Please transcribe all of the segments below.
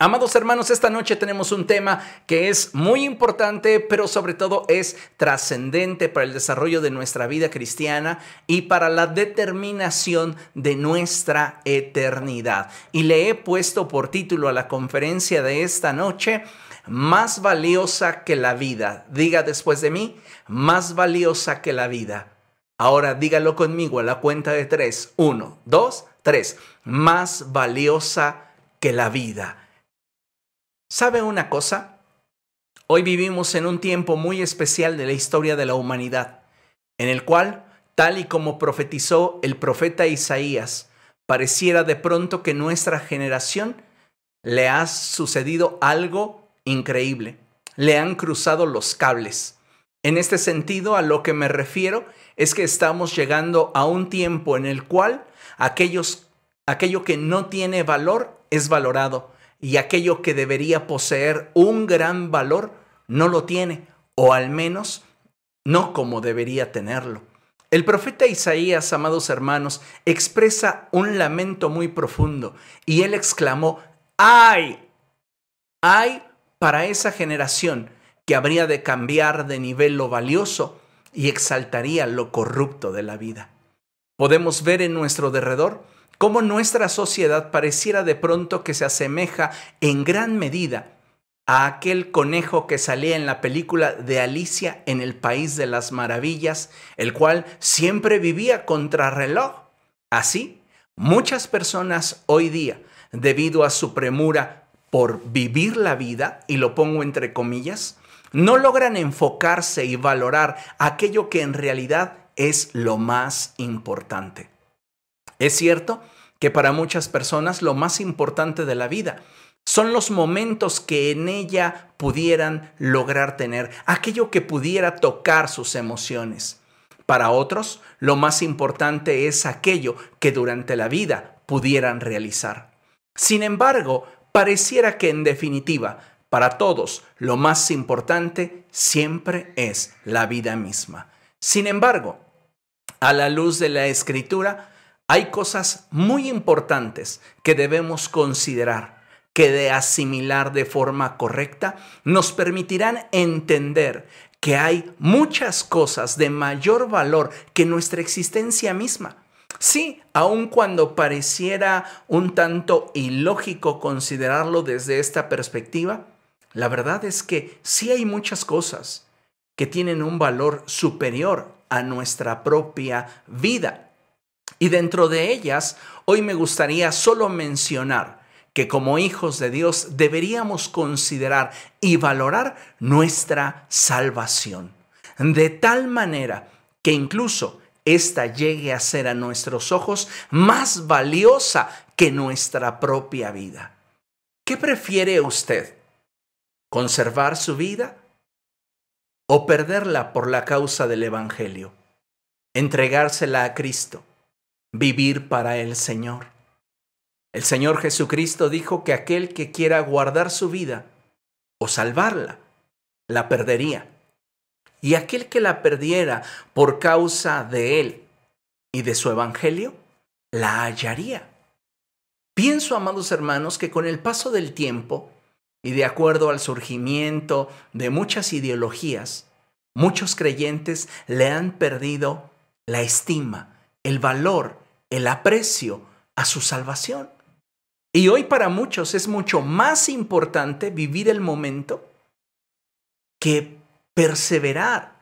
Amados hermanos, esta noche tenemos un tema que es muy importante, pero sobre todo es trascendente para el desarrollo de nuestra vida cristiana y para la determinación de nuestra eternidad. Y le he puesto por título a la conferencia de esta noche, más valiosa que la vida. Diga después de mí, más valiosa que la vida. Ahora dígalo conmigo a la cuenta de tres. Uno, dos, tres. Más valiosa que la vida. ¿Sabe una cosa? Hoy vivimos en un tiempo muy especial de la historia de la humanidad, en el cual, tal y como profetizó el profeta Isaías, pareciera de pronto que nuestra generación le ha sucedido algo increíble. Le han cruzado los cables. En este sentido, a lo que me refiero es que estamos llegando a un tiempo en el cual aquellos, aquello que no tiene valor es valorado y aquello que debería poseer un gran valor no lo tiene, o al menos no como debería tenerlo. El profeta Isaías, amados hermanos, expresa un lamento muy profundo y él exclamó, ¡ay! ¡ay para esa generación que habría de cambiar de nivel lo valioso y exaltaría lo corrupto de la vida! Podemos ver en nuestro derredor cómo nuestra sociedad pareciera de pronto que se asemeja en gran medida a aquel conejo que salía en la película de Alicia en el País de las Maravillas, el cual siempre vivía contrarreloj. Así, muchas personas hoy día, debido a su premura por vivir la vida, y lo pongo entre comillas, no logran enfocarse y valorar aquello que en realidad es lo más importante. Es cierto que para muchas personas lo más importante de la vida son los momentos que en ella pudieran lograr tener, aquello que pudiera tocar sus emociones. Para otros, lo más importante es aquello que durante la vida pudieran realizar. Sin embargo, pareciera que en definitiva, para todos, lo más importante siempre es la vida misma. Sin embargo, a la luz de la escritura, hay cosas muy importantes que debemos considerar, que de asimilar de forma correcta nos permitirán entender que hay muchas cosas de mayor valor que nuestra existencia misma. Sí, aun cuando pareciera un tanto ilógico considerarlo desde esta perspectiva, la verdad es que sí hay muchas cosas que tienen un valor superior a nuestra propia vida y dentro de ellas, hoy me gustaría solo mencionar que como hijos de Dios deberíamos considerar y valorar nuestra salvación, de tal manera que incluso ésta llegue a ser a nuestros ojos más valiosa que nuestra propia vida. ¿Qué prefiere usted? ¿Conservar su vida o perderla por la causa del Evangelio? Entregársela a Cristo vivir para el Señor. El Señor Jesucristo dijo que aquel que quiera guardar su vida o salvarla, la perdería. Y aquel que la perdiera por causa de Él y de su Evangelio, la hallaría. Pienso, amados hermanos, que con el paso del tiempo y de acuerdo al surgimiento de muchas ideologías, muchos creyentes le han perdido la estima el valor, el aprecio a su salvación. Y hoy para muchos es mucho más importante vivir el momento que perseverar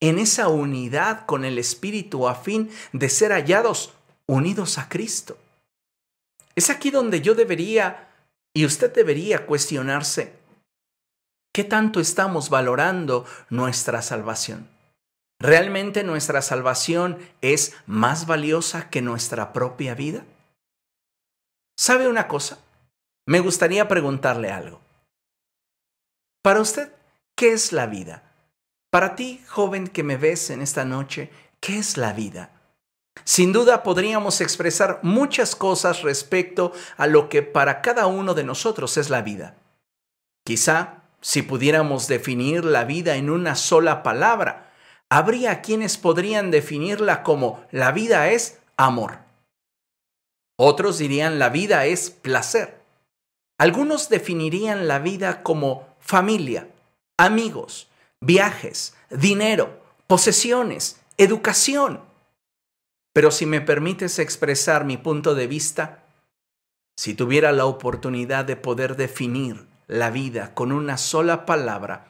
en esa unidad con el Espíritu a fin de ser hallados unidos a Cristo. Es aquí donde yo debería y usted debería cuestionarse, ¿qué tanto estamos valorando nuestra salvación? ¿Realmente nuestra salvación es más valiosa que nuestra propia vida? ¿Sabe una cosa? Me gustaría preguntarle algo. Para usted, ¿qué es la vida? Para ti, joven que me ves en esta noche, ¿qué es la vida? Sin duda podríamos expresar muchas cosas respecto a lo que para cada uno de nosotros es la vida. Quizá, si pudiéramos definir la vida en una sola palabra, habría quienes podrían definirla como la vida es amor. Otros dirían la vida es placer. Algunos definirían la vida como familia, amigos, viajes, dinero, posesiones, educación. Pero si me permites expresar mi punto de vista, si tuviera la oportunidad de poder definir la vida con una sola palabra,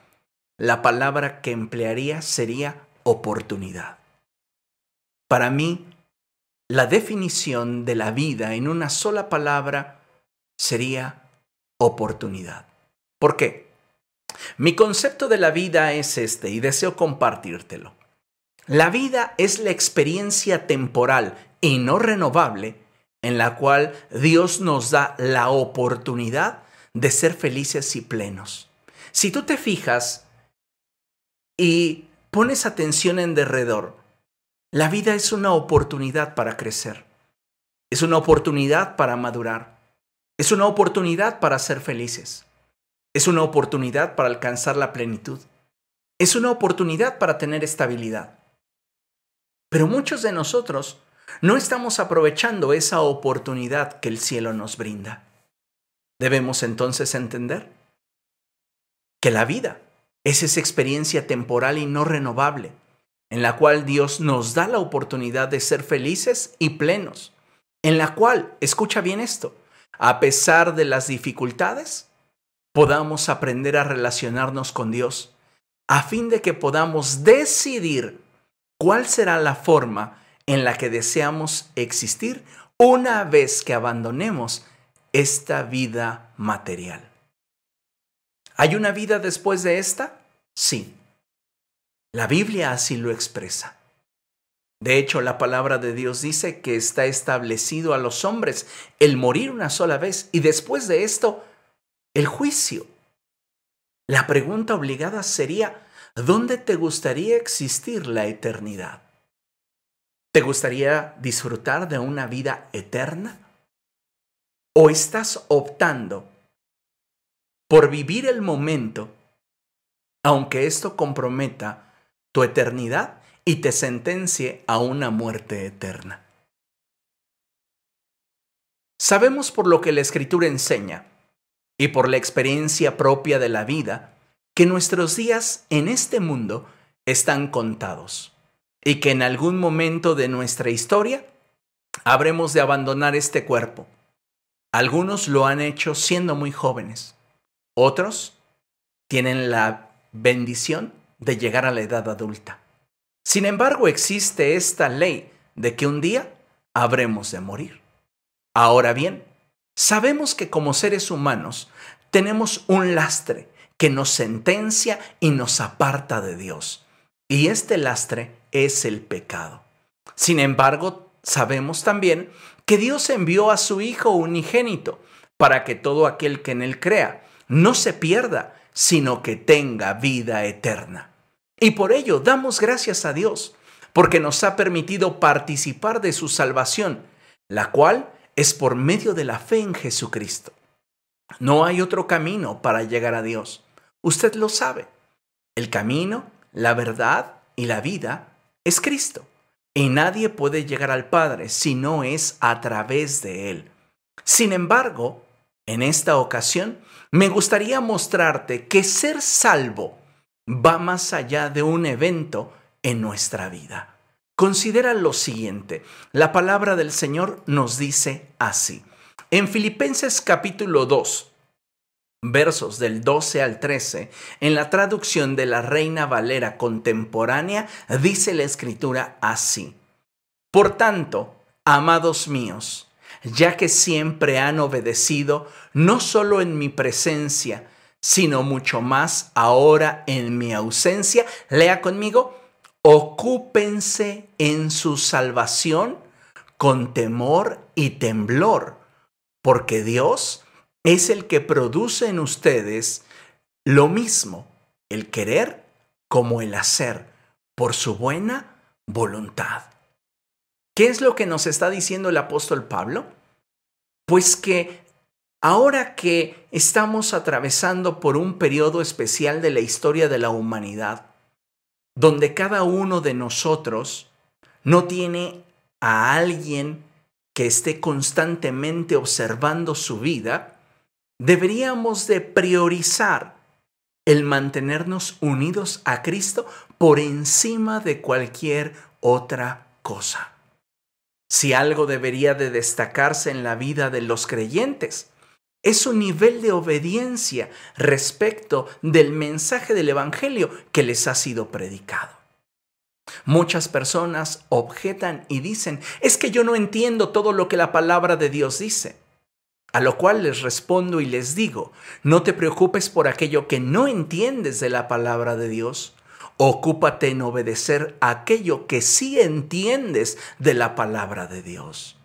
la palabra que emplearía sería oportunidad. Para mí, la definición de la vida en una sola palabra sería oportunidad. ¿Por qué? Mi concepto de la vida es este y deseo compartírtelo. La vida es la experiencia temporal y no renovable en la cual Dios nos da la oportunidad de ser felices y plenos. Si tú te fijas y pones atención en derredor, la vida es una oportunidad para crecer, es una oportunidad para madurar, es una oportunidad para ser felices, es una oportunidad para alcanzar la plenitud, es una oportunidad para tener estabilidad. Pero muchos de nosotros no estamos aprovechando esa oportunidad que el cielo nos brinda. Debemos entonces entender que la vida es esa experiencia temporal y no renovable, en la cual Dios nos da la oportunidad de ser felices y plenos, en la cual, escucha bien esto, a pesar de las dificultades, podamos aprender a relacionarnos con Dios, a fin de que podamos decidir cuál será la forma en la que deseamos existir una vez que abandonemos esta vida material. ¿Hay una vida después de esta? Sí. La Biblia así lo expresa. De hecho, la palabra de Dios dice que está establecido a los hombres el morir una sola vez y después de esto, el juicio. La pregunta obligada sería, ¿Dónde te gustaría existir la eternidad? ¿Te gustaría disfrutar de una vida eterna? ¿O estás optando por vivir el momento, aunque esto comprometa tu eternidad y te sentencie a una muerte eterna? Sabemos por lo que la escritura enseña y por la experiencia propia de la vida que nuestros días en este mundo están contados y que en algún momento de nuestra historia habremos de abandonar este cuerpo. Algunos lo han hecho siendo muy jóvenes, otros tienen la bendición de llegar a la edad adulta. Sin embargo, existe esta ley de que un día habremos de morir. Ahora bien, sabemos que como seres humanos tenemos un lastre que nos sentencia y nos aparta de Dios. Y este lastre es el pecado. Sin embargo, sabemos también que Dios envió a su Hijo unigénito para que todo aquel que en él crea no se pierda, sino que tenga vida eterna. Y por ello damos gracias a Dios, porque nos ha permitido participar de su salvación, la cual es por medio de la fe en Jesucristo. No hay otro camino para llegar a Dios. Usted lo sabe. El camino, la verdad y la vida es Cristo. Y nadie puede llegar al Padre si no es a través de Él. Sin embargo, en esta ocasión, me gustaría mostrarte que ser salvo va más allá de un evento en nuestra vida. Considera lo siguiente, la palabra del Señor nos dice así. En Filipenses capítulo 2, versos del 12 al 13, en la traducción de la Reina Valera contemporánea, dice la escritura así. Por tanto, amados míos, ya que siempre han obedecido, no solo en mi presencia, sino mucho más ahora en mi ausencia, lea conmigo, ocúpense en su salvación con temor y temblor, porque Dios es el que produce en ustedes lo mismo, el querer como el hacer, por su buena voluntad. ¿Qué es lo que nos está diciendo el apóstol Pablo? Pues que ahora que estamos atravesando por un periodo especial de la historia de la humanidad, donde cada uno de nosotros no tiene a alguien que esté constantemente observando su vida, deberíamos de priorizar el mantenernos unidos a Cristo por encima de cualquier otra cosa. Si algo debería de destacarse en la vida de los creyentes, es su nivel de obediencia respecto del mensaje del Evangelio que les ha sido predicado. Muchas personas objetan y dicen, es que yo no entiendo todo lo que la palabra de Dios dice. A lo cual les respondo y les digo, no te preocupes por aquello que no entiendes de la palabra de Dios. Ocúpate en obedecer aquello que sí entiendes de la palabra de Dios.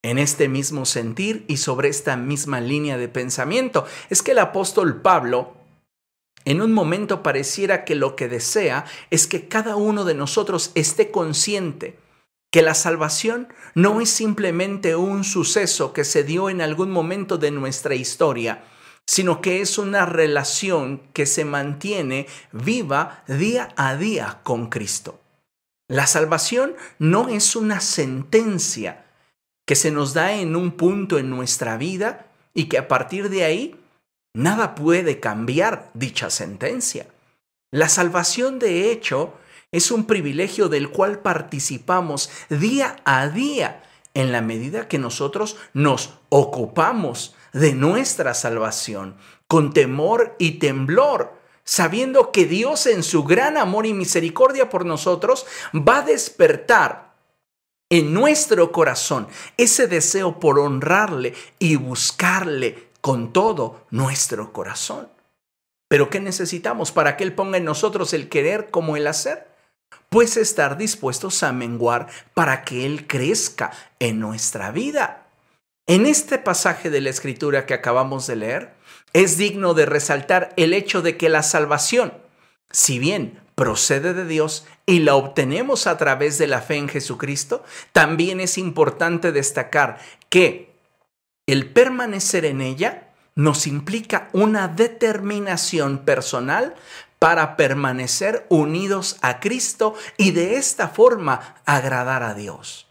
En este mismo sentir y sobre esta misma línea de pensamiento es que el apóstol Pablo en un momento pareciera que lo que desea es que cada uno de nosotros esté consciente que la salvación no es simplemente un suceso que se dio en algún momento de nuestra historia, sino que es una relación que se mantiene viva día a día con Cristo. La salvación no es una sentencia que se nos da en un punto en nuestra vida y que a partir de ahí nada puede cambiar dicha sentencia. La salvación de hecho es un privilegio del cual participamos día a día en la medida que nosotros nos ocupamos de nuestra salvación con temor y temblor, sabiendo que Dios en su gran amor y misericordia por nosotros va a despertar en nuestro corazón ese deseo por honrarle y buscarle con todo nuestro corazón. Pero ¿qué necesitamos para que Él ponga en nosotros el querer como el hacer? pues estar dispuestos a menguar para que Él crezca en nuestra vida. En este pasaje de la escritura que acabamos de leer, es digno de resaltar el hecho de que la salvación, si bien procede de Dios y la obtenemos a través de la fe en Jesucristo, también es importante destacar que el permanecer en ella nos implica una determinación personal para permanecer unidos a Cristo y de esta forma agradar a Dios.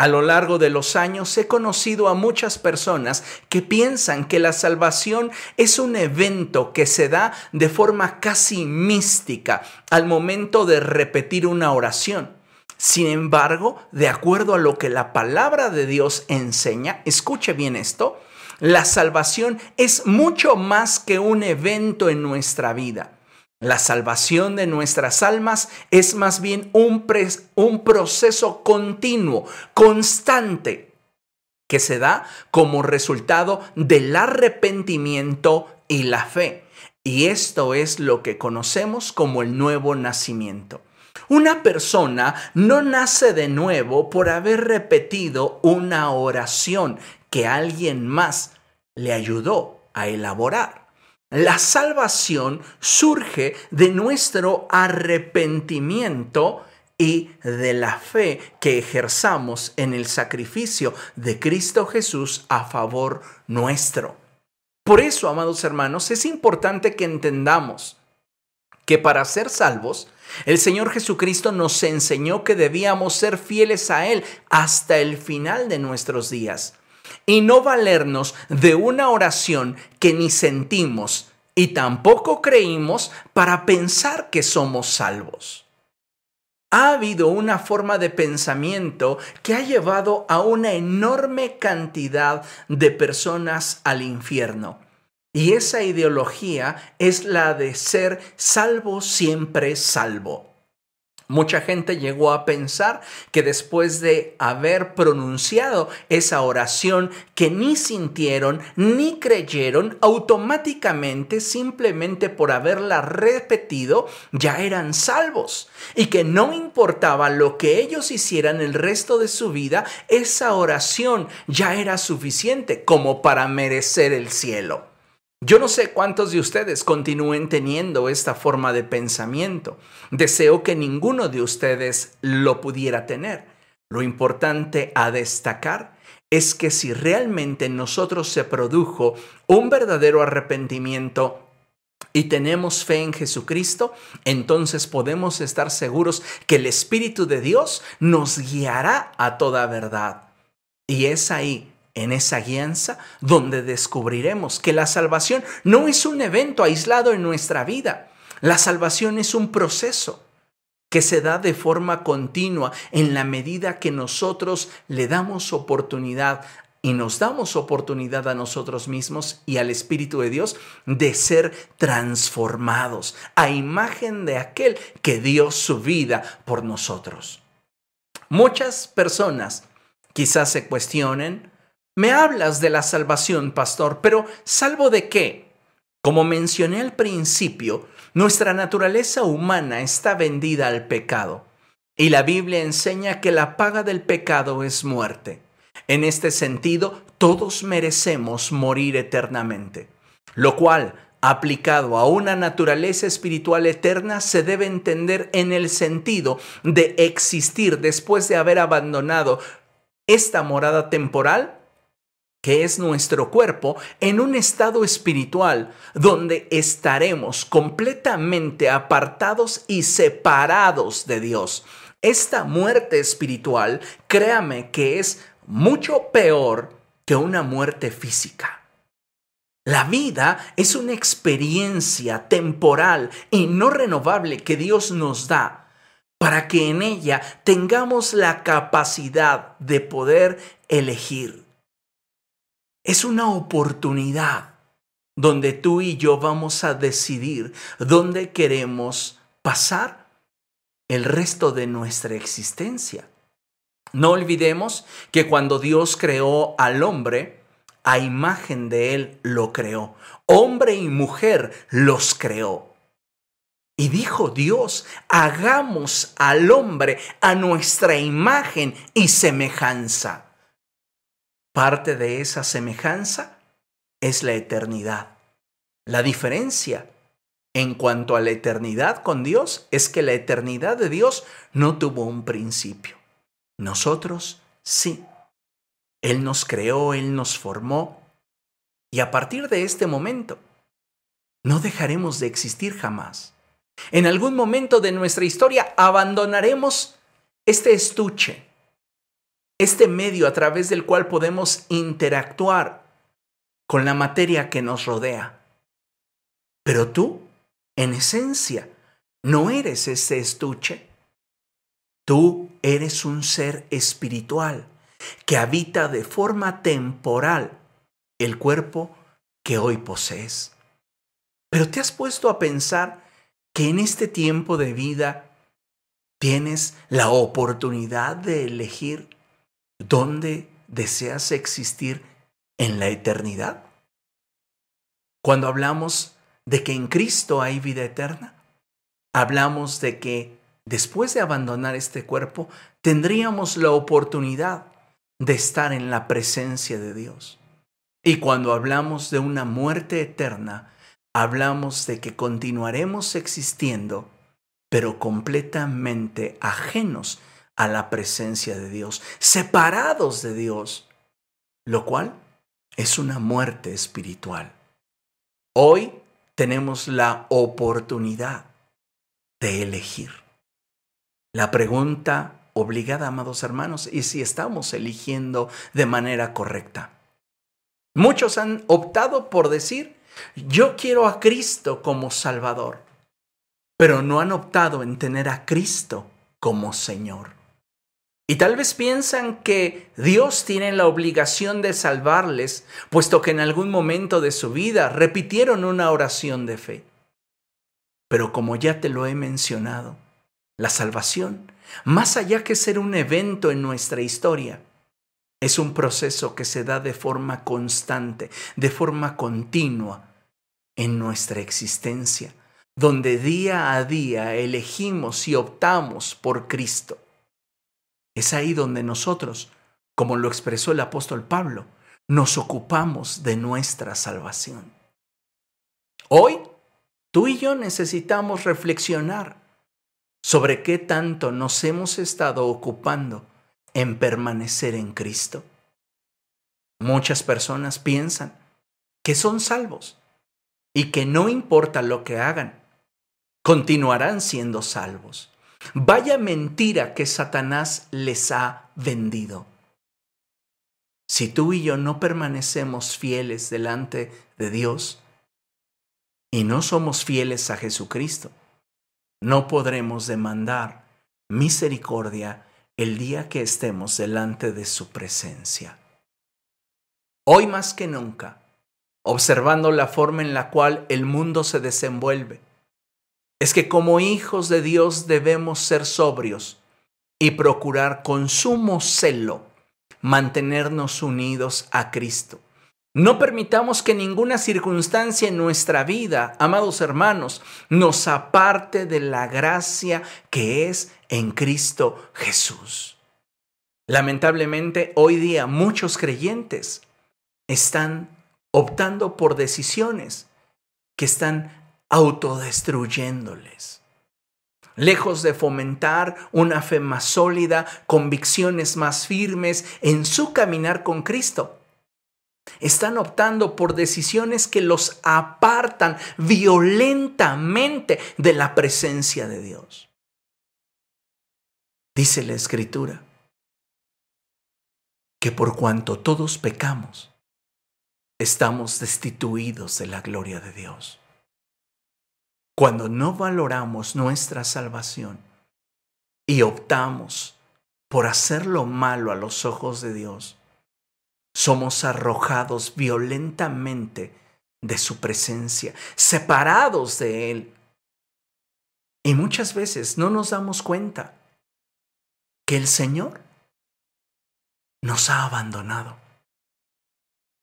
A lo largo de los años he conocido a muchas personas que piensan que la salvación es un evento que se da de forma casi mística al momento de repetir una oración. Sin embargo, de acuerdo a lo que la palabra de Dios enseña, escuche bien esto, la salvación es mucho más que un evento en nuestra vida. La salvación de nuestras almas es más bien un, proceso continuo, constante, que se da como resultado del arrepentimiento y la fe. Y esto es lo que conocemos como el nuevo nacimiento. Una persona no nace de nuevo por haber repetido una oración que alguien más le ayudó a elaborar. La salvación surge de nuestro arrepentimiento y de la fe que ejerzamos en el sacrificio de Cristo Jesús a favor nuestro. Por eso, amados hermanos, es importante que entendamos que para ser salvos, el Señor Jesucristo nos enseñó que debíamos ser fieles a Él hasta el final de nuestros días y no valernos de una oración que ni sentimos y tampoco creímos para pensar que somos salvos. Ha habido una forma de pensamiento que ha llevado a una enorme cantidad de personas al infierno. Y esa ideología es la de ser salvo siempre salvo. Mucha gente llegó a pensar que después de haber pronunciado esa oración que ni sintieron ni creyeron, automáticamente, simplemente por haberla repetido, ya eran salvos. Y que no importaba lo que ellos hicieran el resto de su vida, esa oración ya era suficiente como para merecer el cielo. Yo no sé cuántos de ustedes continúen teniendo esta forma de pensamiento. Deseo que ninguno de ustedes lo pudiera tener. Lo importante a destacar es que si realmente en nosotros se produjo un verdadero arrepentimiento y tenemos fe en Jesucristo, entonces podemos estar seguros que el Espíritu de Dios nos guiará a toda verdad. Y es ahí en esa guianza donde descubriremos que la salvación no es un evento aislado en nuestra vida. La salvación es un proceso que se da de forma continua en la medida que nosotros le damos oportunidad y nos damos oportunidad a nosotros mismos y al Espíritu de Dios de ser transformados a imagen de aquel que dio su vida por nosotros. Muchas personas quizás se cuestionen, me hablas de la salvación, pastor, pero ¿salvo de qué? Como mencioné al principio, nuestra naturaleza humana está vendida al pecado y la Biblia enseña que la paga del pecado es muerte. En este sentido, todos merecemos morir eternamente, lo cual, aplicado a una naturaleza espiritual eterna, se debe entender en el sentido de existir después de haber abandonado esta morada temporal que es nuestro cuerpo, en un estado espiritual donde estaremos completamente apartados y separados de Dios. Esta muerte espiritual, créame que es mucho peor que una muerte física. La vida es una experiencia temporal y no renovable que Dios nos da para que en ella tengamos la capacidad de poder elegir. Es una oportunidad donde tú y yo vamos a decidir dónde queremos pasar el resto de nuestra existencia. No olvidemos que cuando Dios creó al hombre, a imagen de él lo creó. Hombre y mujer los creó. Y dijo Dios, hagamos al hombre a nuestra imagen y semejanza. Parte de esa semejanza es la eternidad. La diferencia en cuanto a la eternidad con Dios es que la eternidad de Dios no tuvo un principio. Nosotros sí. Él nos creó, Él nos formó. Y a partir de este momento, no dejaremos de existir jamás. En algún momento de nuestra historia abandonaremos este estuche, este medio a través del cual podemos interactuar con la materia que nos rodea. Pero tú, en esencia, no eres ese estuche. Tú eres un ser espiritual que habita de forma temporal el cuerpo que hoy posees. Pero te has puesto a pensar que en este tiempo de vida tienes la oportunidad de elegir dónde deseas existir en la eternidad. Cuando hablamos de que en Cristo hay vida eterna, hablamos de que después de abandonar este cuerpo, tendríamos la oportunidad de estar en la presencia de Dios. Y cuando hablamos de una muerte eterna, hablamos de que continuaremos existiendo, pero completamente ajenos a la presencia de Dios, separados de Dios, lo cual es una muerte espiritual. Hoy tenemos la oportunidad de elegir. La pregunta obligada, amados hermanos, es si estamos eligiendo de manera correcta. Muchos han optado por decir, yo quiero a Cristo como Salvador, pero no han optado en tener a Cristo como Señor. Y tal vez piensan que Dios tiene la obligación de salvarles, puesto que en algún momento de su vida repitieron una oración de fe. Pero como ya te lo he mencionado, la salvación, más allá que ser un evento en nuestra historia, es un proceso que se da de forma constante, de forma continua en nuestra existencia, donde día a día elegimos y optamos por Cristo. Es ahí donde nosotros, como lo expresó el apóstol Pablo, nos ocupamos de nuestra salvación. Hoy, tú y yo necesitamos reflexionar sobre qué tanto nos hemos estado ocupando en permanecer en Cristo. Muchas personas piensan que son salvos y que no importa lo que hagan, continuarán siendo salvos. Vaya mentira que Satanás les ha vendido. si tú y yo no permanecemos fieles delante de Dios y no somos fieles a Jesucristo, no podremos demandar misericordia el día que estemos delante de su presencia. Hoy más que nunca, observando la forma en la cual el mundo se desenvuelve, es que como hijos de Dios debemos ser sobrios y procurar con sumo celo mantenernos unidos a Cristo. No permitamos que ninguna circunstancia en nuestra vida, amados hermanos, nos aparte de la gracia que es en Cristo Jesús. Lamentablemente, hoy día muchos creyentes están optando por decisiones que están autodestruyéndoles. Lejos de fomentar una fe más sólida, convicciones más firmes en su caminar con Cristo, están optando por decisiones que los apartan violentamente de la presencia de Dios. Dice la Escritura que por cuanto todos pecamos, estamos destituidos de la gloria de Dios. Cuando no valoramos nuestra salvación y optamos por hacer lo malo a los ojos de Dios, somos arrojados violentamente de su presencia, separados de Él. Y muchas veces no nos damos cuenta que el Señor nos ha abandonado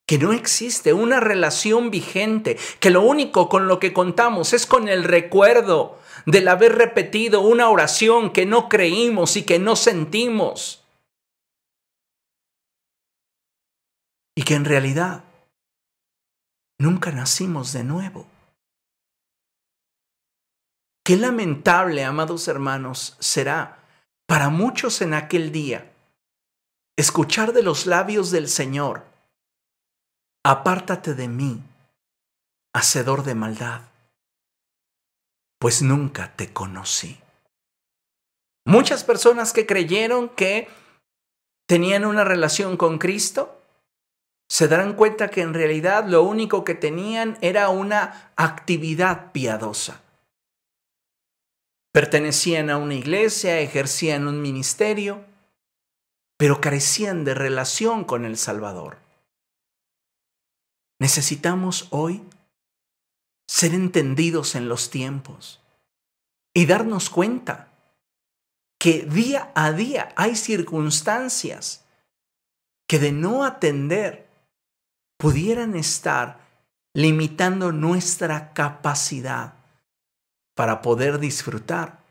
que no existe una relación vigente, que lo único con lo que contamos es con el recuerdo del haber repetido una oración que no creímos y que no sentimos. Y que en realidad nunca nacimos de nuevo. Qué lamentable, amados hermanos, será para muchos en aquel día escuchar de los labios del Señor apártate de mí, hacedor de maldad, pues nunca te conocí. Muchas personas que creyeron que tenían una relación con Cristo, se darán cuenta que en realidad lo único que tenían era una actividad piadosa. Pertenecían a una iglesia, ejercían un ministerio, pero carecían de relación con el Salvador. Necesitamos hoy ser entendidos en los tiempos y darnos cuenta que día a día hay circunstancias que de no atender pudieran estar limitando nuestra capacidad para poder disfrutar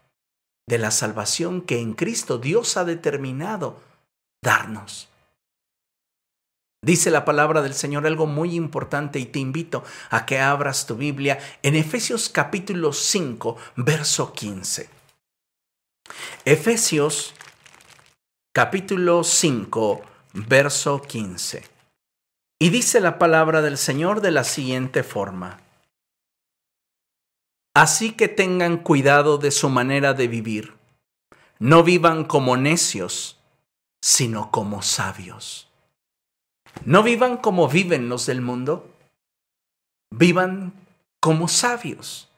de la salvación que en Cristo Dios ha determinado darnos. Dice la palabra del Señor algo muy importante y te invito a que abras tu Biblia en Efesios capítulo 5, verso 15. Efesios capítulo 5, verso 15. Y dice la palabra del Señor de la siguiente forma. Así que tengan cuidado de su manera de vivir. No vivan como necios, sino como sabios no vivan como viven los del mundo, vivan como sabios.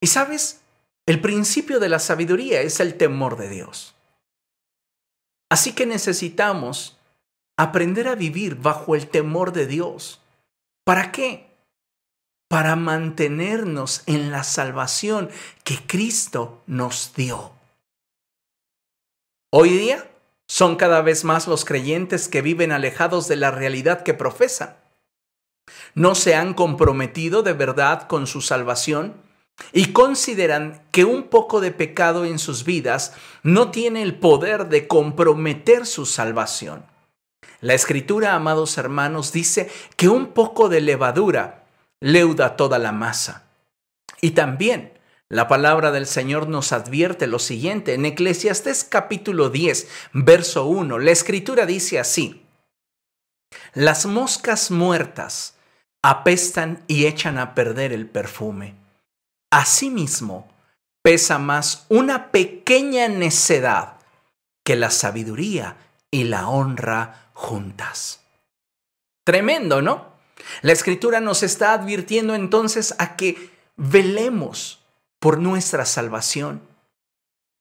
Y sabes, el principio de la sabiduría es el temor de Dios. Así que necesitamos aprender a vivir bajo el temor de Dios. ¿Para qué? Para mantenernos en la salvación que Cristo nos dio. Hoy día son cada vez más los creyentes que viven alejados de la realidad que profesan. No se han comprometido de verdad con su salvación y consideran que un poco de pecado en sus vidas no tiene el poder de comprometer su salvación. La escritura, amados hermanos, dice que un poco de levadura leuda toda la masa. Y también la palabra del Señor nos advierte lo siguiente. En Eclesiastés capítulo 10, verso 1, la escritura dice así. Las moscas muertas apestan y echan a perder el perfume. Asimismo, pesa más una pequeña necedad que la sabiduría y la honra juntas. Tremendo, ¿no? La escritura nos está advirtiendo entonces a que velemos por nuestra salvación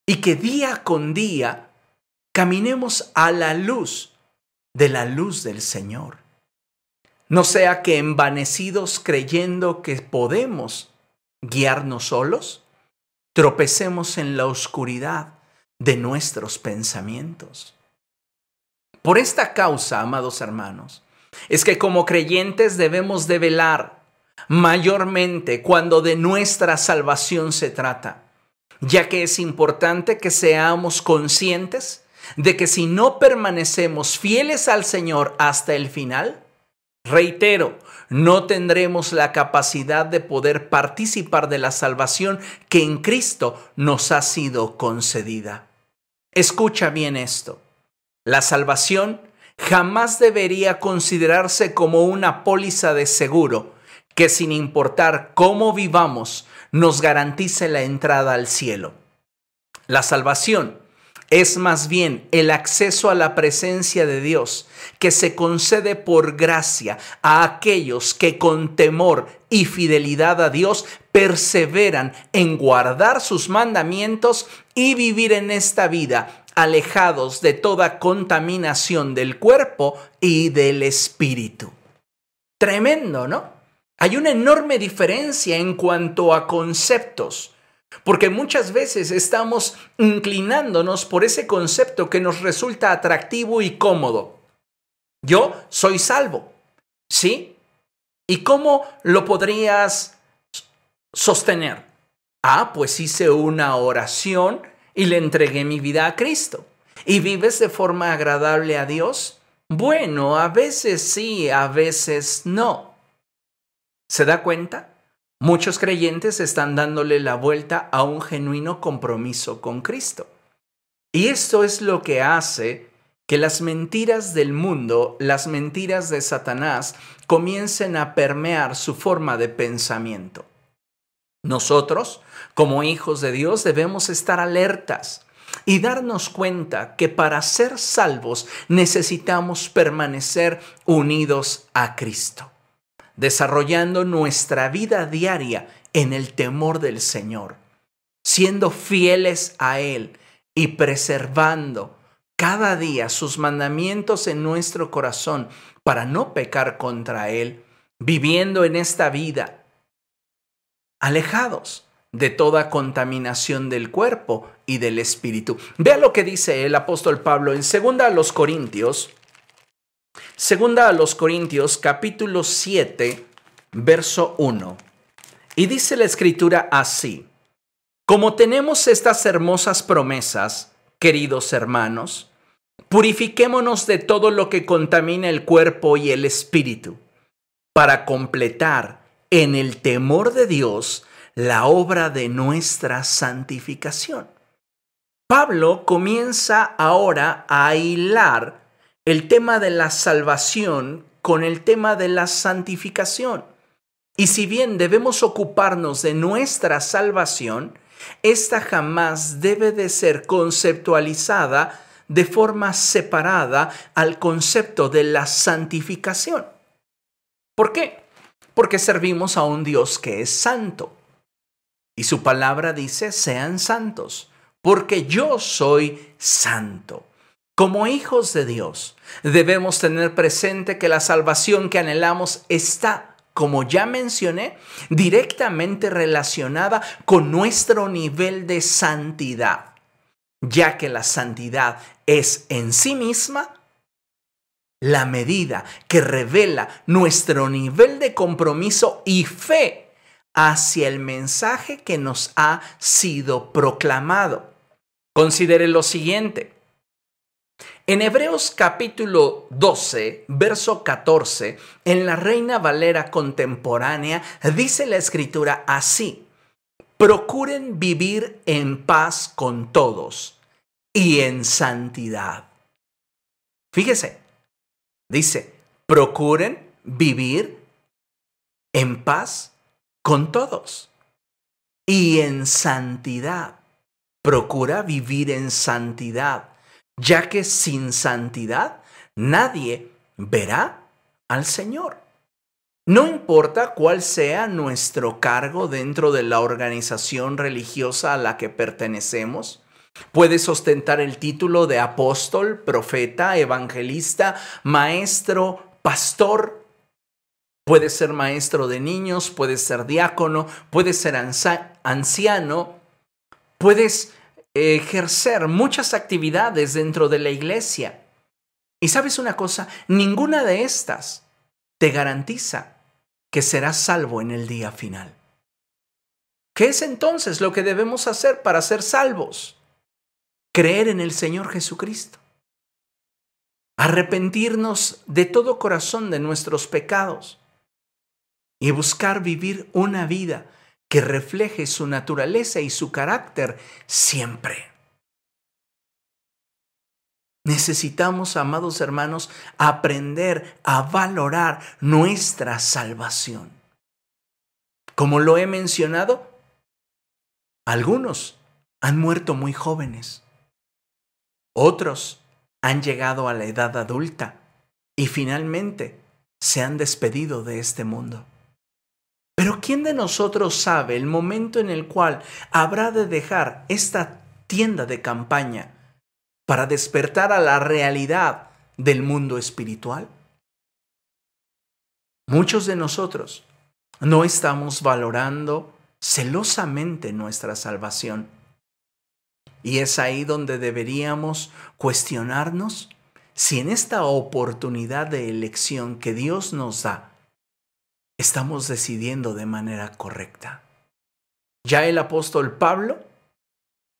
y que día con día caminemos a la luz de la luz del Señor. No sea que envanecidos creyendo que podemos guiarnos solos, tropecemos en la oscuridad de nuestros pensamientos. Por esta causa, amados hermanos, es que como creyentes debemos de velar mayormente cuando de nuestra salvación se trata, ya que es importante que seamos conscientes de que si no permanecemos fieles al Señor hasta el final, reitero, no tendremos la capacidad de poder participar de la salvación que en Cristo nos ha sido concedida. Escucha bien esto. La salvación jamás debería considerarse como una póliza de seguro que sin importar cómo vivamos nos garantice la entrada al cielo. La salvación es más bien el acceso a la presencia de Dios que se concede por gracia a aquellos que con temor y fidelidad a Dios perseveran en guardar sus mandamientos y vivir en esta vida alejados de toda contaminación del cuerpo y del espíritu. Tremendo, ¿no? Hay una enorme diferencia en cuanto a conceptos. Porque muchas veces estamos inclinándonos por ese concepto que nos resulta atractivo y cómodo. Yo soy salvo, ¿sí? ¿Y cómo lo podrías sostener? Ah, pues hice una oración y le entregué mi vida a Cristo. ¿Y vives de forma agradable a Dios? Bueno, a veces sí, a veces no. ¿Se da cuenta? Muchos creyentes están dándole la vuelta a un genuino compromiso con Cristo. Y esto es lo que hace que las mentiras del mundo, las mentiras de Satanás, comiencen a permear su forma de pensamiento. Nosotros, como hijos de Dios, debemos estar alertas y darnos cuenta que para ser salvos necesitamos permanecer unidos a Cristo desarrollando nuestra vida diaria en el temor del Señor, siendo fieles a Él y preservando cada día sus mandamientos en nuestro corazón para no pecar contra Él, viviendo en esta vida alejados de toda contaminación del cuerpo y del espíritu. Vea lo que dice el apóstol Pablo en segunda a los Corintios, Segunda a los Corintios capítulo 7, verso 1. Y dice la escritura así, como tenemos estas hermosas promesas, queridos hermanos, purifiquémonos de todo lo que contamina el cuerpo y el espíritu, para completar en el temor de Dios la obra de nuestra santificación. Pablo comienza ahora a hilar el tema de la salvación con el tema de la santificación. Y si bien debemos ocuparnos de nuestra salvación, esta jamás debe de ser conceptualizada de forma separada al concepto de la santificación. ¿Por qué? Porque servimos a un Dios que es santo. Y su palabra dice, sean santos, porque yo soy santo. Como hijos de Dios, debemos tener presente que la salvación que anhelamos está, como ya mencioné, directamente relacionada con nuestro nivel de santidad, ya que la santidad es en sí misma la medida que revela nuestro nivel de compromiso y fe hacia el mensaje que nos ha sido proclamado. Considere lo siguiente. En Hebreos capítulo 12, verso 14, en la Reina Valera contemporánea, dice la escritura así, procuren vivir en paz con todos y en santidad. Fíjese, dice, procuren vivir en paz con todos y en santidad. Procura vivir en santidad ya que sin santidad nadie verá al Señor. No importa cuál sea nuestro cargo dentro de la organización religiosa a la que pertenecemos, puedes ostentar el título de apóstol, profeta, evangelista, maestro, pastor. Puedes ser maestro de niños, puedes ser diácono, puedes ser anciano, puedes ejercer muchas actividades dentro de la iglesia. Y sabes una cosa, ninguna de estas te garantiza que serás salvo en el día final. ¿Qué es entonces lo que debemos hacer para ser salvos? Creer en el Señor Jesucristo. Arrepentirnos de todo corazón de nuestros pecados y buscar vivir una vida que refleje su naturaleza y su carácter siempre. Necesitamos, amados hermanos, aprender a valorar nuestra salvación. Como lo he mencionado, algunos han muerto muy jóvenes, otros han llegado a la edad adulta y finalmente se han despedido de este mundo. Pero ¿quién de nosotros sabe el momento en el cual habrá de dejar esta tienda de campaña para despertar a la realidad del mundo espiritual? Muchos de nosotros no estamos valorando celosamente nuestra salvación. Y es ahí donde deberíamos cuestionarnos si en esta oportunidad de elección que Dios nos da, estamos decidiendo de manera correcta. Ya el apóstol Pablo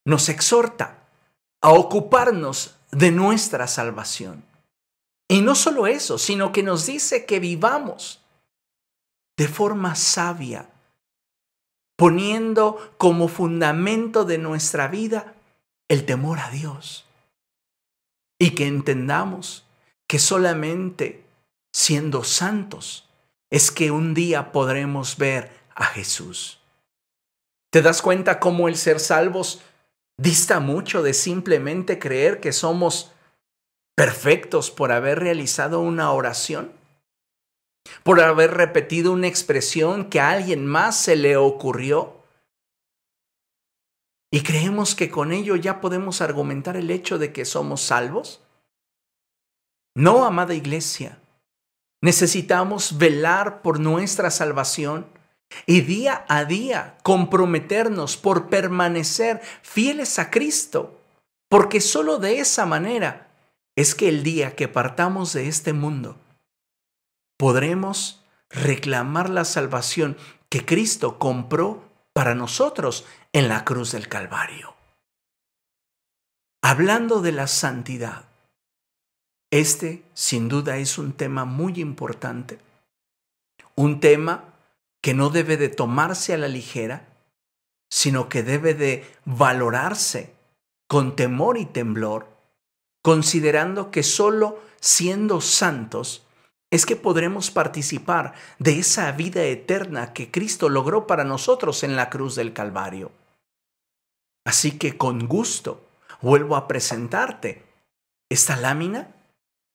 nos exhorta a ocuparnos de nuestra salvación. Y no solo eso, sino que nos dice que vivamos de forma sabia, poniendo como fundamento de nuestra vida el temor a Dios. Y que entendamos que solamente siendo santos es que un día podremos ver a Jesús. ¿Te das cuenta cómo el ser salvos dista mucho de simplemente creer que somos perfectos por haber realizado una oración? ¿Por haber repetido una expresión que a alguien más se le ocurrió? ¿Y creemos que con ello ya podemos argumentar el hecho de que somos salvos? No, amada iglesia. Necesitamos velar por nuestra salvación y día a día comprometernos por permanecer fieles a Cristo, porque solo de esa manera es que el día que partamos de este mundo podremos reclamar la salvación que Cristo compró para nosotros en la cruz del Calvario. Hablando de la santidad, este, sin duda, es un tema muy importante, un tema que no debe de tomarse a la ligera, sino que debe de valorarse con temor y temblor, considerando que solo siendo santos es que podremos participar de esa vida eterna que Cristo logró para nosotros en la cruz del Calvario. Así que con gusto vuelvo a presentarte esta lámina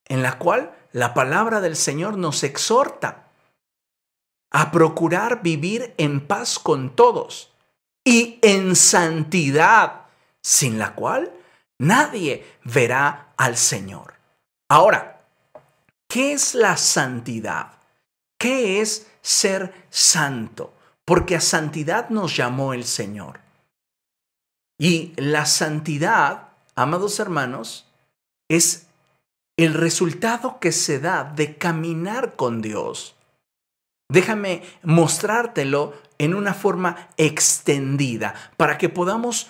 en la cual la palabra del Señor nos exhorta a procurar vivir en paz con todos y en santidad, sin la cual nadie verá al Señor. Ahora, ¿qué es la santidad? ¿Qué es ser santo? Porque a santidad nos llamó el Señor. Y la santidad, amados hermanos, es el resultado que se da de caminar con Dios. Déjame mostrártelo en una forma extendida para que podamos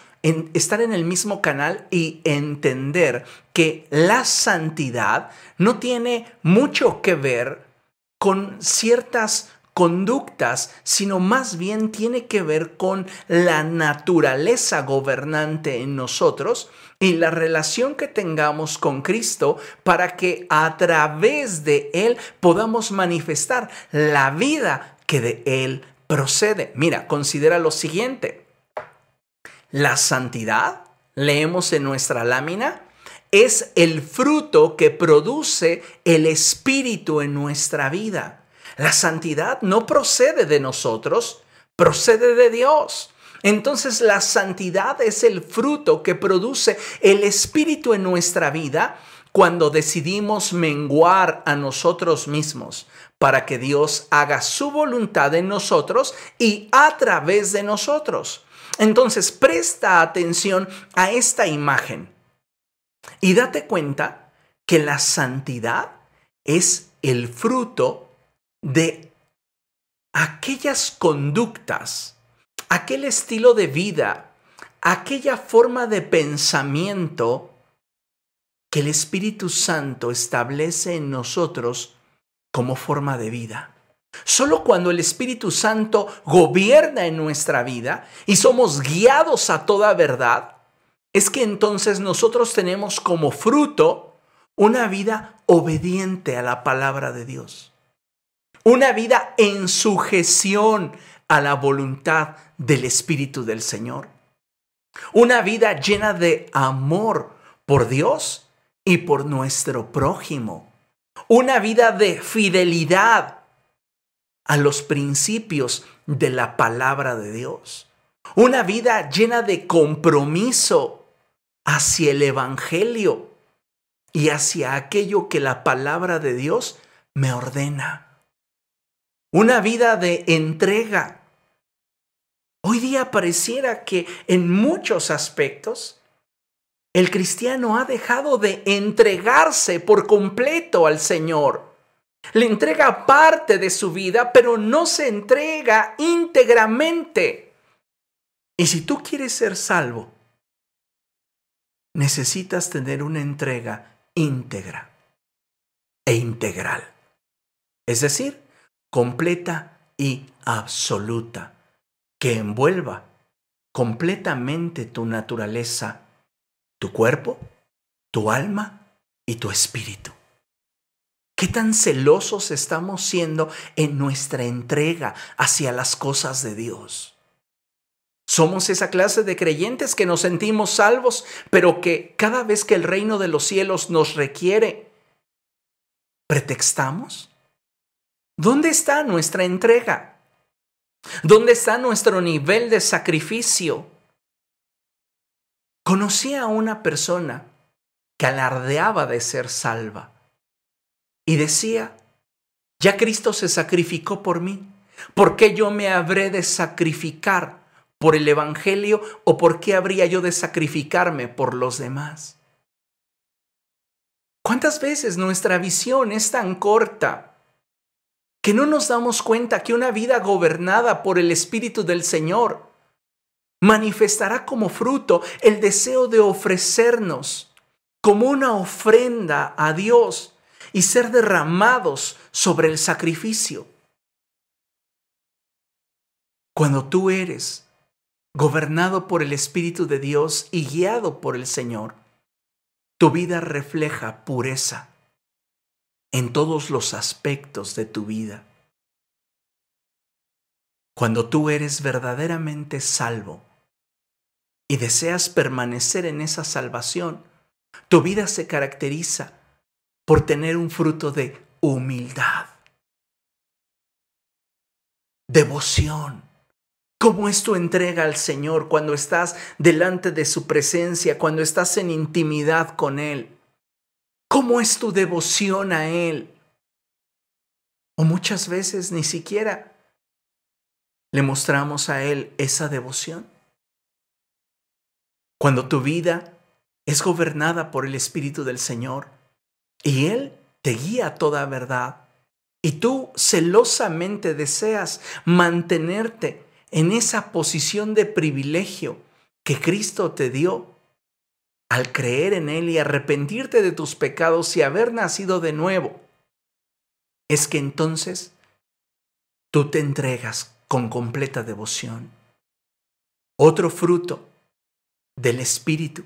estar en el mismo canal y entender que la santidad no tiene mucho que ver con ciertas conductas, sino más bien tiene que ver con la naturaleza gobernante en nosotros y la relación que tengamos con Cristo para que a través de Él podamos manifestar la vida que de Él procede. Mira, considera lo siguiente. La santidad, leemos en nuestra lámina, es el fruto que produce el Espíritu en nuestra vida. La santidad no procede de nosotros, procede de Dios. Entonces la santidad es el fruto que produce el Espíritu en nuestra vida cuando decidimos menguar a nosotros mismos para que Dios haga su voluntad en nosotros y a través de nosotros. Entonces presta atención a esta imagen y date cuenta que la santidad es el fruto de aquellas conductas, aquel estilo de vida, aquella forma de pensamiento que el Espíritu Santo establece en nosotros como forma de vida. Solo cuando el Espíritu Santo gobierna en nuestra vida y somos guiados a toda verdad, es que entonces nosotros tenemos como fruto una vida obediente a la palabra de Dios. Una vida en sujeción a la voluntad del Espíritu del Señor. Una vida llena de amor por Dios y por nuestro prójimo una vida de fidelidad a los principios de la palabra de Dios. Una vida llena de compromiso hacia el Evangelio y hacia aquello que la palabra de Dios me ordena. Una vida de entrega. Hoy día pareciera que en muchos aspectos el cristiano ha dejado de entregarse por completo al Señor. Le entrega parte de su vida, pero no se entrega íntegramente. Y si tú quieres ser salvo, necesitas tener una entrega íntegra e integral. Es decir, completa y absoluta, que envuelva completamente tu naturaleza tu cuerpo, tu alma y tu espíritu. ¿Qué tan celosos estamos siendo en nuestra entrega hacia las cosas de Dios? Somos esa clase de creyentes que nos sentimos salvos, pero que cada vez que el reino de los cielos nos requiere, pretextamos. ¿Dónde está nuestra entrega? ¿Dónde está nuestro nivel de sacrificio? Conocí a una persona que alardeaba de ser salva y decía, ya Cristo se sacrificó por mí, ¿por qué yo me habré de sacrificar por el Evangelio o por qué habría yo de sacrificarme por los demás? ¿Cuántas veces nuestra visión es tan corta que no nos damos cuenta que una vida gobernada por el Espíritu del Señor manifestará como fruto el deseo de ofrecernos como una ofrenda a Dios y ser derramados sobre el sacrificio. Cuando tú eres gobernado por el Espíritu de Dios y guiado por el Señor, tu vida refleja pureza en todos los aspectos de tu vida. Cuando tú eres verdaderamente salvo y deseas permanecer en esa salvación, tu vida se caracteriza por tener un fruto de humildad, devoción. ¿Cómo es tu entrega al Señor cuando estás delante de su presencia, cuando estás en intimidad con Él? ¿Cómo es tu devoción a Él? O muchas veces ni siquiera le mostramos a Él esa devoción? Cuando tu vida es gobernada por el Espíritu del Señor y Él te guía a toda verdad y tú celosamente deseas mantenerte en esa posición de privilegio que Cristo te dio al creer en Él y arrepentirte de tus pecados y haber nacido de nuevo, es que entonces tú te entregas con completa devoción. Otro fruto del Espíritu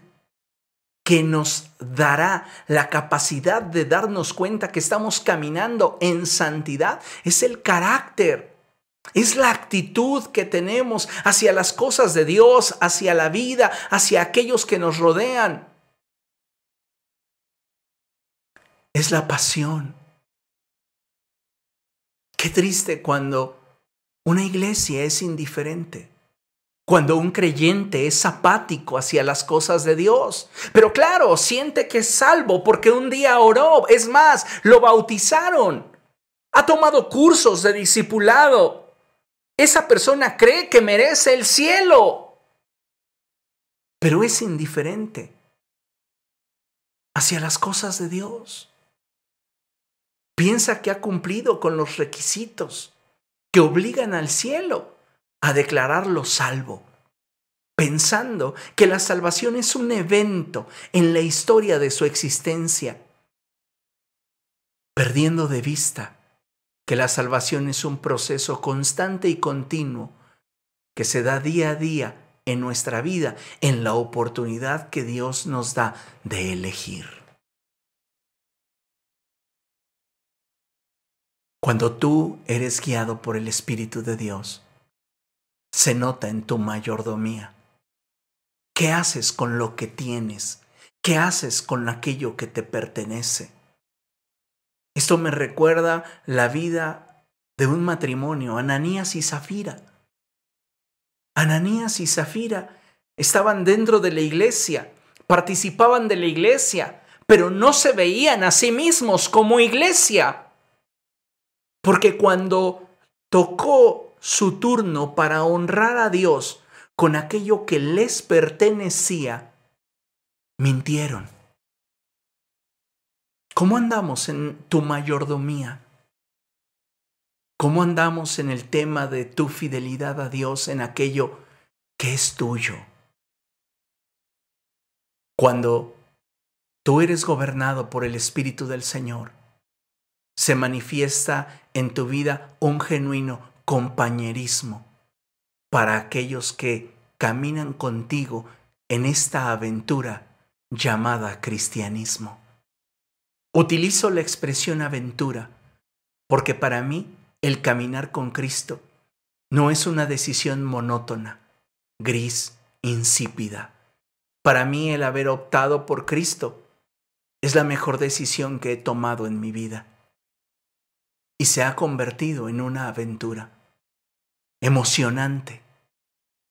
que nos dará la capacidad de darnos cuenta que estamos caminando en santidad es el carácter. Es la actitud que tenemos hacia las cosas de Dios, hacia la vida, hacia aquellos que nos rodean. es la pasión. Qué triste cuando una iglesia es indiferente, cuando un creyente es apático hacia las cosas de Dios. Pero claro, siente que es salvo porque un día oró, es más, lo bautizaron, ha tomado cursos de discipulado. Esa persona cree que merece el cielo, pero es indiferente hacia las cosas de Dios. Piensa que ha cumplido con los requisitos que obligan al cielo a declararlo salvo, pensando que la salvación es un evento en la historia de su existencia, perdiendo de vista que la salvación es un proceso constante y continuo que se da día a día en nuestra vida, en la oportunidad que Dios nos da de elegir. Cuando tú eres guiado por el Espíritu de Dios, se nota en tu mayordomía. ¿Qué haces con lo que tienes? ¿Qué haces con aquello que te pertenece? Esto me recuerda la vida de un matrimonio, Ananías y Zafira. Ananías y Zafira estaban dentro de la iglesia, participaban de la iglesia, pero no se veían a sí mismos como iglesia. Porque cuando tocó su turno para honrar a Dios con aquello que les pertenecía, mintieron. ¿Cómo andamos en tu mayordomía? ¿Cómo andamos en el tema de tu fidelidad a Dios en aquello que es tuyo? Cuando tú eres gobernado por el Espíritu del Señor, se manifiesta en tu vida un genuino compañerismo para aquellos que caminan contigo en esta aventura llamada cristianismo. Utilizo la expresión aventura porque para mí el caminar con Cristo no es una decisión monótona, gris, insípida. Para mí el haber optado por Cristo es la mejor decisión que he tomado en mi vida. Y se ha convertido en una aventura emocionante,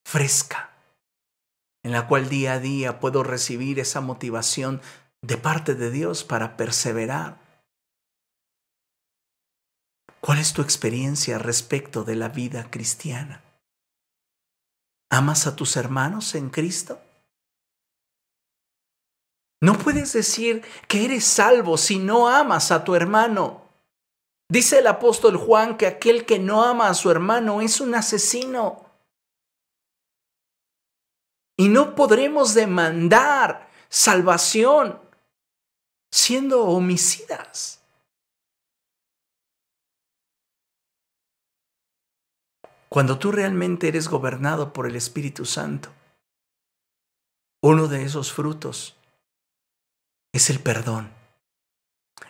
fresca, en la cual día a día puedo recibir esa motivación de parte de Dios para perseverar ¿Cuál es tu experiencia respecto de la vida cristiana? ¿Amas a tus hermanos en Cristo? No puedes decir que eres salvo si no amas a tu hermano. Dice el apóstol Juan que aquel que no ama a su hermano es un asesino. Y no podremos demandar salvación siendo homicidas. Cuando tú realmente eres gobernado por el Espíritu Santo, uno de esos frutos es el perdón.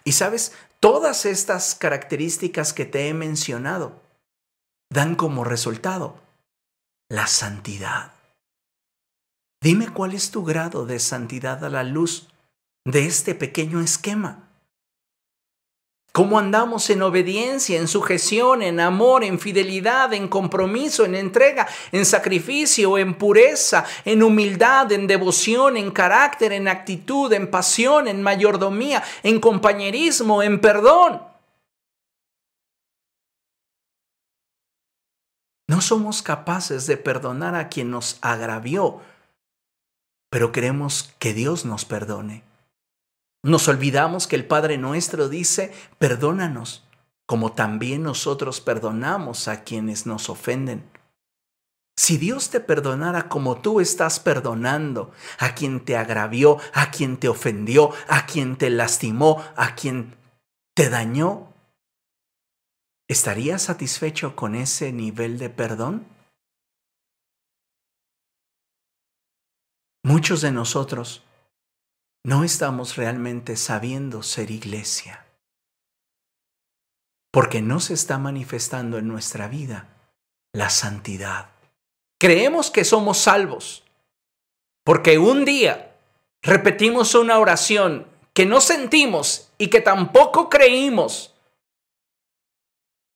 Y sabes, todas estas características que te he mencionado dan como resultado la santidad. Dime cuál es tu grado de santidad a la luz de este pequeño esquema cómo andamos en obediencia, en sujeción, en amor, en fidelidad, en compromiso, en entrega, en sacrificio, en pureza, en humildad, en devoción, en carácter, en actitud, en pasión, en mayordomía, en compañerismo, en perdón. No somos capaces de perdonar a quien nos agravió, pero queremos que Dios nos perdone. Nos olvidamos que el Padre nuestro dice, perdónanos, como también nosotros perdonamos a quienes nos ofenden. Si Dios te perdonara como tú estás perdonando a quien te agravió, a quien te ofendió, a quien te lastimó, a quien te dañó, ¿estarías satisfecho con ese nivel de perdón? Muchos de nosotros no estamos realmente sabiendo ser iglesia. Porque no se está manifestando en nuestra vida la santidad. Creemos que somos salvos. Porque un día repetimos una oración que no sentimos y que tampoco creímos,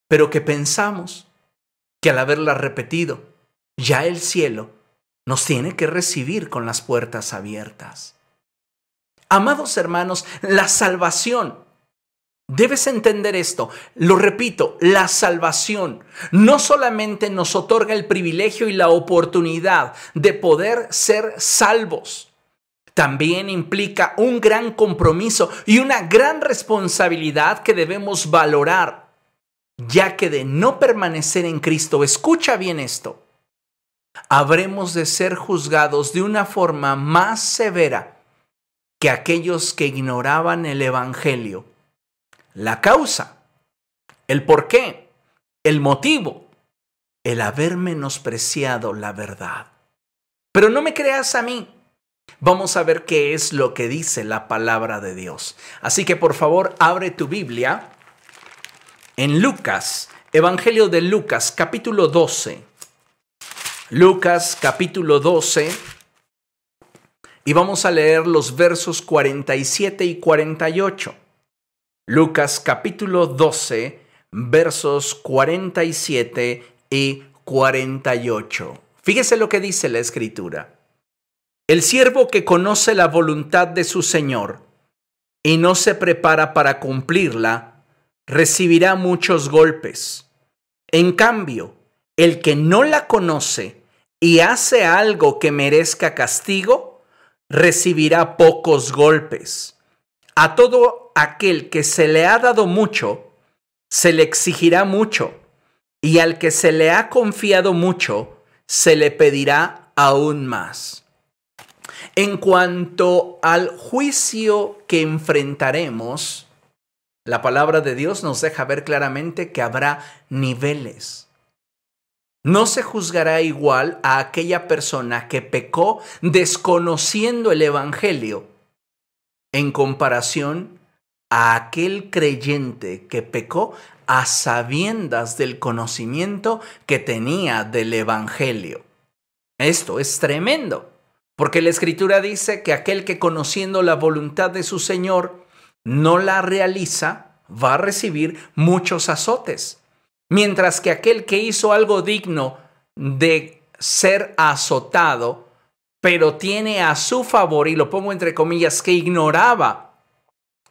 pero que pensamos que al haberla repetido, ya el cielo nos tiene que recibir con las puertas abiertas. Amados hermanos, la salvación. Debes entender esto, lo repito, la salvación no solamente nos otorga el privilegio y la oportunidad de poder ser salvos, también implica un gran compromiso y una gran responsabilidad que debemos valorar, ya que de no permanecer en Cristo, escucha bien esto, habremos de ser juzgados de una forma más severa que aquellos que ignoraban el Evangelio la causa, el por qué, el motivo, el haber menospreciado la verdad. Pero no me creas a mí. Vamos a ver qué es lo que dice la palabra de Dios. Así que por favor, abre tu Biblia en Lucas, Evangelio de Lucas, capítulo 12. Lucas, capítulo 12. Y vamos a leer los versos 47 y 48. Lucas capítulo 12, versos 47 y 48. Fíjese lo que dice la escritura. El siervo que conoce la voluntad de su Señor y no se prepara para cumplirla, recibirá muchos golpes. En cambio, el que no la conoce y hace algo que merezca castigo, recibirá pocos golpes. A todo aquel que se le ha dado mucho, se le exigirá mucho, y al que se le ha confiado mucho, se le pedirá aún más. En cuanto al juicio que enfrentaremos, la palabra de Dios nos deja ver claramente que habrá niveles. No se juzgará igual a aquella persona que pecó desconociendo el Evangelio en comparación a aquel creyente que pecó a sabiendas del conocimiento que tenía del Evangelio. Esto es tremendo, porque la Escritura dice que aquel que conociendo la voluntad de su Señor no la realiza, va a recibir muchos azotes, mientras que aquel que hizo algo digno de ser azotado, pero tiene a su favor, y lo pongo entre comillas, que ignoraba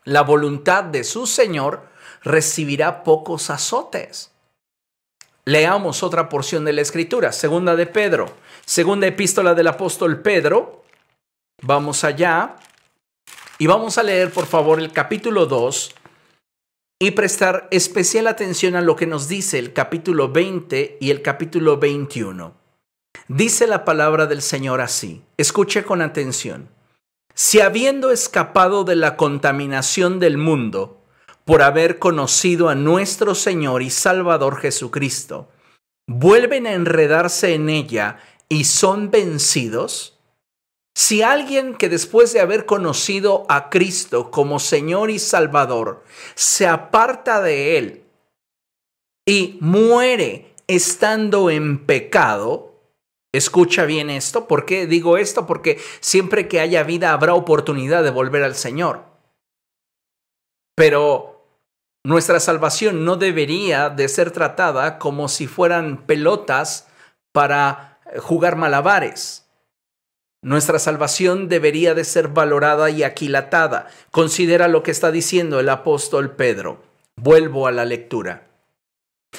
la voluntad de su Señor, recibirá pocos azotes. Leamos otra porción de la escritura, segunda de Pedro, segunda epístola del apóstol Pedro. Vamos allá y vamos a leer por favor el capítulo 2 y prestar especial atención a lo que nos dice el capítulo 20 y el capítulo 21. Dice la palabra del Señor así, escuche con atención. Si habiendo escapado de la contaminación del mundo por haber conocido a nuestro Señor y Salvador Jesucristo, vuelven a enredarse en ella y son vencidos, si alguien que después de haber conocido a Cristo como Señor y Salvador se aparta de Él y muere estando en pecado, Escucha bien esto. ¿Por qué digo esto? Porque siempre que haya vida habrá oportunidad de volver al Señor. Pero nuestra salvación no debería de ser tratada como si fueran pelotas para jugar malabares. Nuestra salvación debería de ser valorada y aquilatada. Considera lo que está diciendo el apóstol Pedro. Vuelvo a la lectura.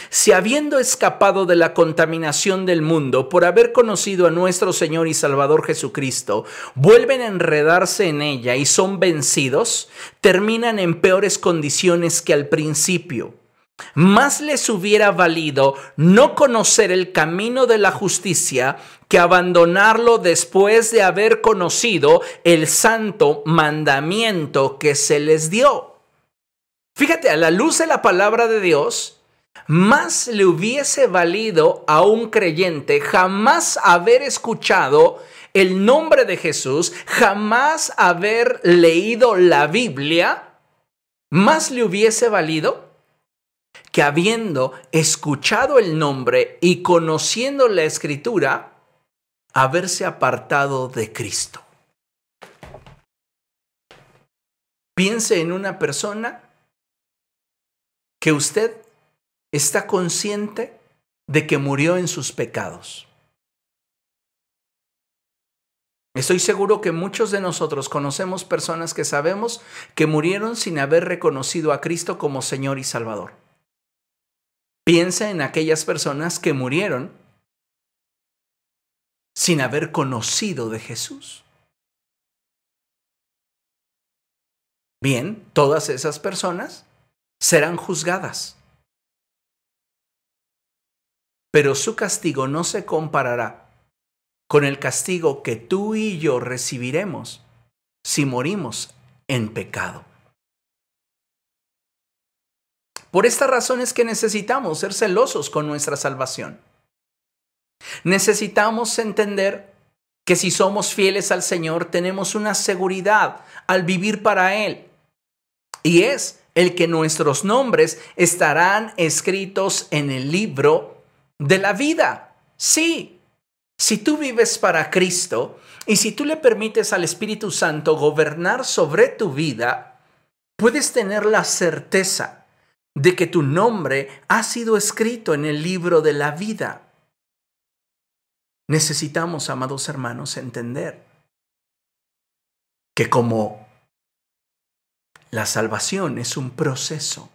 Si habiendo escapado de la contaminación del mundo por haber conocido a nuestro Señor y Salvador Jesucristo, vuelven a enredarse en ella y son vencidos, terminan en peores condiciones que al principio. Más les hubiera valido no conocer el camino de la justicia que abandonarlo después de haber conocido el santo mandamiento que se les dio. Fíjate, a la luz de la palabra de Dios, más le hubiese valido a un creyente jamás haber escuchado el nombre de Jesús, jamás haber leído la Biblia, más le hubiese valido que habiendo escuchado el nombre y conociendo la escritura, haberse apartado de Cristo. Piense en una persona que usted está consciente de que murió en sus pecados. Estoy seguro que muchos de nosotros conocemos personas que sabemos que murieron sin haber reconocido a Cristo como Señor y Salvador. Piensa en aquellas personas que murieron sin haber conocido de Jesús. Bien, todas esas personas serán juzgadas. Pero su castigo no se comparará con el castigo que tú y yo recibiremos si morimos en pecado. Por esta razón es que necesitamos ser celosos con nuestra salvación. Necesitamos entender que si somos fieles al Señor tenemos una seguridad al vivir para Él. Y es el que nuestros nombres estarán escritos en el libro de la vida. Sí, si tú vives para Cristo y si tú le permites al Espíritu Santo gobernar sobre tu vida, puedes tener la certeza de que tu nombre ha sido escrito en el libro de la vida. Necesitamos, amados hermanos, entender que como la salvación es un proceso,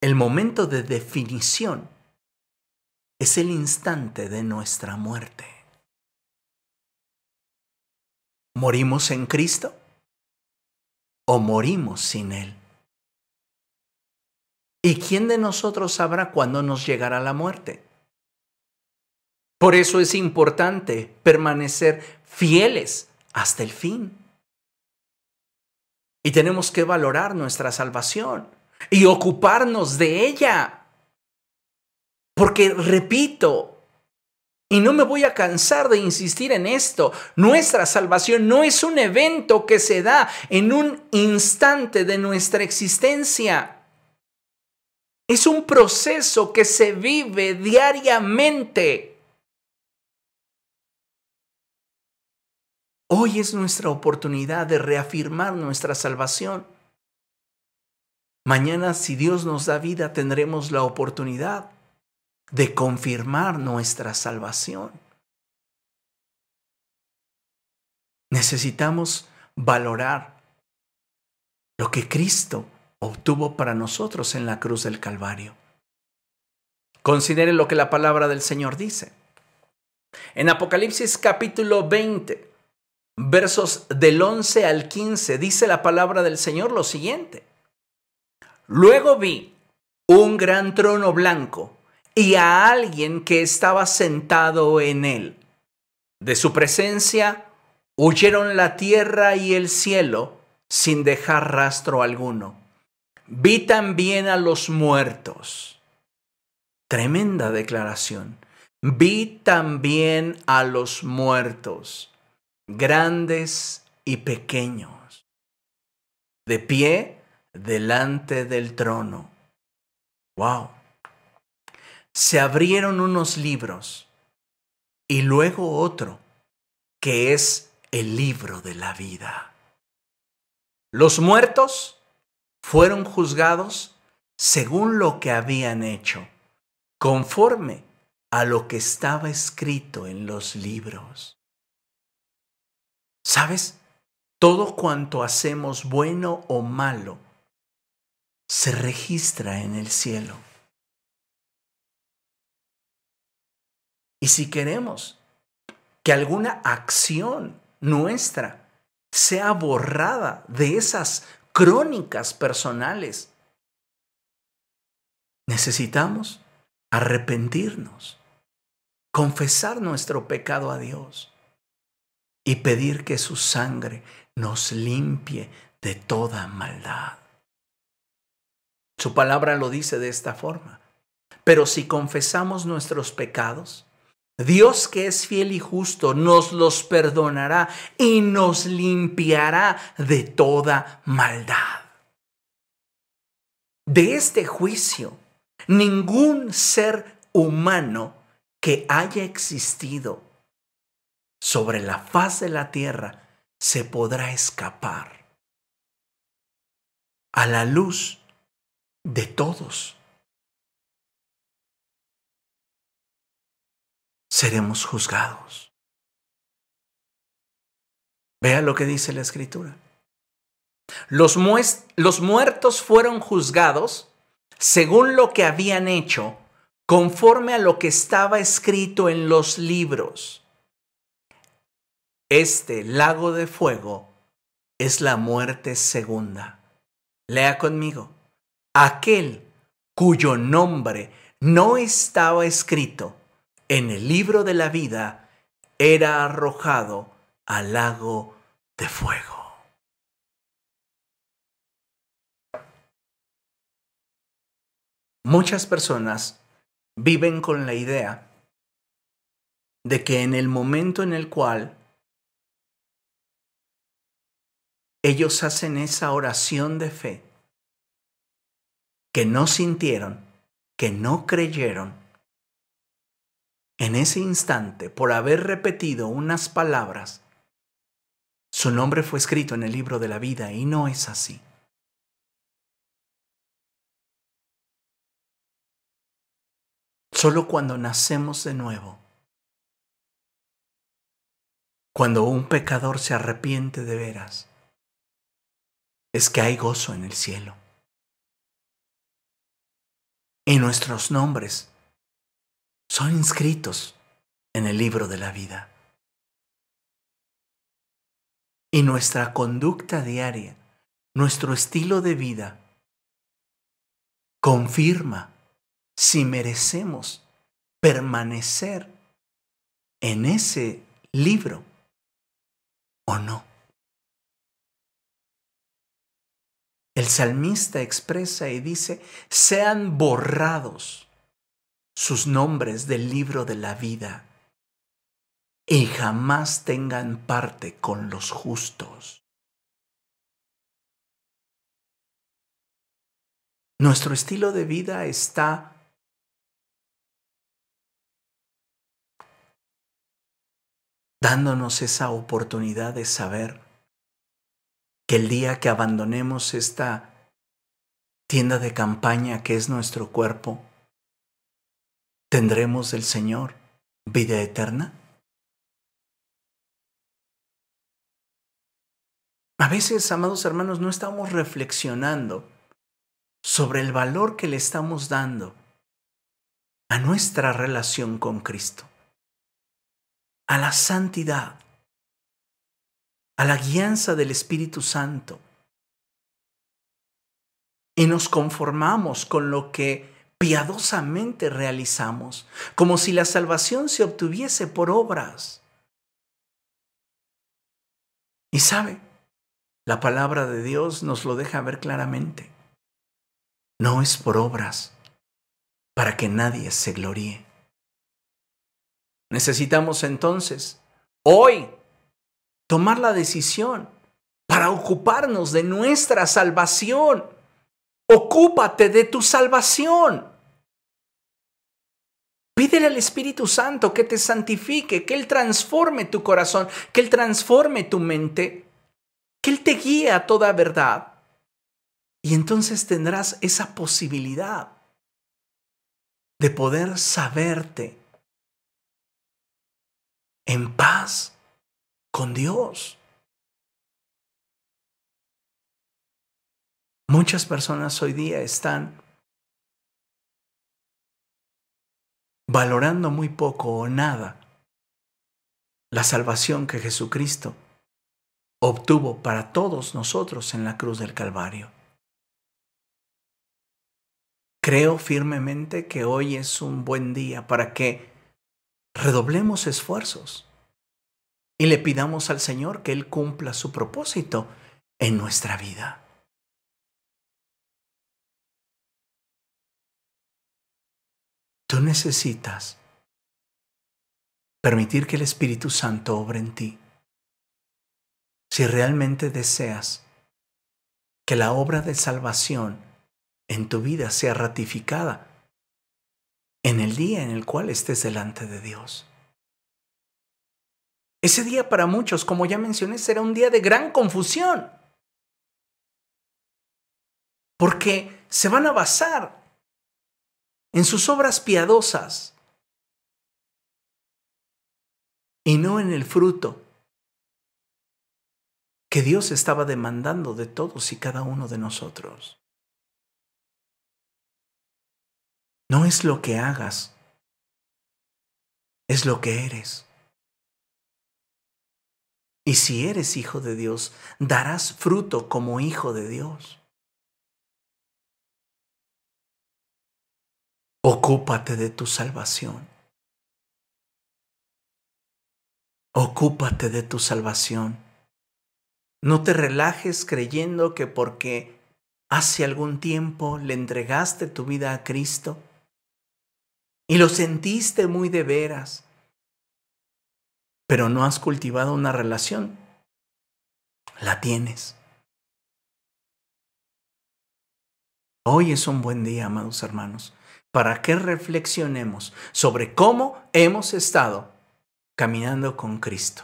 el momento de definición es el instante de nuestra muerte. ¿Morimos en Cristo o morimos sin Él? ¿Y quién de nosotros sabrá cuándo nos llegará la muerte? Por eso es importante permanecer fieles hasta el fin. Y tenemos que valorar nuestra salvación y ocuparnos de ella. Porque, repito, y no me voy a cansar de insistir en esto, nuestra salvación no es un evento que se da en un instante de nuestra existencia. Es un proceso que se vive diariamente. Hoy es nuestra oportunidad de reafirmar nuestra salvación. Mañana, si Dios nos da vida, tendremos la oportunidad de confirmar nuestra salvación. Necesitamos valorar lo que Cristo obtuvo para nosotros en la cruz del Calvario. Considere lo que la palabra del Señor dice. En Apocalipsis capítulo 20, versos del 11 al 15, dice la palabra del Señor lo siguiente. Luego vi un gran trono blanco y a alguien que estaba sentado en él. De su presencia huyeron la tierra y el cielo sin dejar rastro alguno. Vi también a los muertos. Tremenda declaración. Vi también a los muertos, grandes y pequeños, de pie delante del trono. Wow. Se abrieron unos libros y luego otro, que es el libro de la vida. Los muertos fueron juzgados según lo que habían hecho, conforme a lo que estaba escrito en los libros. ¿Sabes? Todo cuanto hacemos bueno o malo se registra en el cielo. Y si queremos que alguna acción nuestra sea borrada de esas crónicas personales. Necesitamos arrepentirnos, confesar nuestro pecado a Dios y pedir que su sangre nos limpie de toda maldad. Su palabra lo dice de esta forma. Pero si confesamos nuestros pecados, Dios que es fiel y justo nos los perdonará y nos limpiará de toda maldad. De este juicio, ningún ser humano que haya existido sobre la faz de la tierra se podrá escapar. a la luz de todos. Seremos juzgados. Vea lo que dice la escritura. Los, los, muertos fueron juzgados según lo que habían hecho, conforme a lo que estaba escrito en los libros. Este lago de fuego es la muerte segunda. Lea conmigo. Aquel cuyo nombre no estaba escrito en el libro de la vida era arrojado al lago de fuego. Muchas personas viven con la idea de que en el momento en el cual ellos hacen esa oración de fe, que no sintieron, que no creyeron, en ese instante, por haber repetido unas palabras, su nombre fue escrito en el libro de la vida y no es así. Solo cuando nacemos de nuevo, cuando un pecador se arrepiente de veras, es que hay gozo en el cielo. Y nuestros nombres son inscritos en el libro de la vida. Y nuestra conducta diaria, nuestro estilo de vida, confirma si merecemos permanecer en ese libro o no. El salmista expresa y dice, sean borrados sus nombres del libro de la vida y jamás tengan parte con los justos. Nuestro estilo de vida está dándonos esa oportunidad de saber que el día que abandonemos esta tienda de campaña que es nuestro cuerpo, tendremos del Señor vida eterna. A veces, amados hermanos, no estamos reflexionando sobre el valor que le estamos dando a nuestra relación con Cristo a la santidad, a la guianza del Espíritu Santo. Y nos conformamos con lo que piadosamente realizamos, como si la salvación se obtuviese por obras. Y sabe, la palabra de Dios nos lo deja ver claramente. No es por obras, para que nadie se gloríe. Necesitamos entonces, hoy, tomar la decisión para ocuparnos de nuestra salvación. Ocúpate de tu salvación. Pídele al Espíritu Santo que te santifique, que Él transforme tu corazón, que Él transforme tu mente, que Él te guíe a toda verdad. Y entonces tendrás esa posibilidad de poder saberte en paz con Dios. Muchas personas hoy día están valorando muy poco o nada la salvación que Jesucristo obtuvo para todos nosotros en la cruz del Calvario. Creo firmemente que hoy es un buen día para que redoblemos esfuerzos y le pidamos al Señor que Él cumpla su propósito en nuestra vida. Tú necesitas permitir que el Espíritu Santo obre en ti. Si realmente deseas que la obra de salvación en tu vida sea ratificada en el día en el cual estés delante de Dios. Ese día para muchos, como ya mencioné, será un día de gran confusión. porque se van a basar en sus obras piadosas y no en el fruto que Dios estaba demandando de todos y cada uno de nosotros. No es lo que hagas, es lo que eres. Y si eres hijo de Dios, darás fruto como hijo de Dios. Ocúpate de tu salvación. Ocúpate de tu salvación. No te relajes creyendo que porque hace algún tiempo le entregaste tu vida a Cristo y lo sentiste muy de veras, pero no has cultivado una relación. La tienes. Hoy es un buen día, amados hermanos para que reflexionemos sobre cómo hemos estado caminando con Cristo.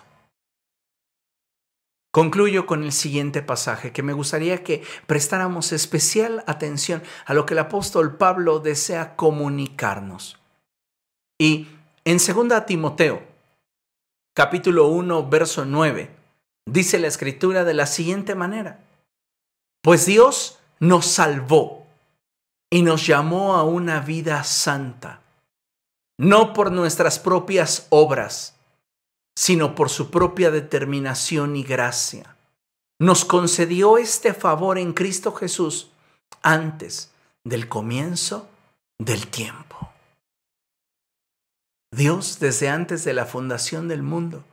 Concluyo con el siguiente pasaje que me gustaría que prestáramos especial atención a lo que el apóstol Pablo desea comunicarnos. Y en 2 Timoteo, capítulo 1, verso 9, dice la escritura de la siguiente manera, pues Dios nos salvó y nos llamó a una vida santa, no por nuestras propias obras, sino por su propia determinación y gracia. Nos concedió este favor en Cristo Jesús antes del comienzo del tiempo. Dios desde antes de la fundación del mundo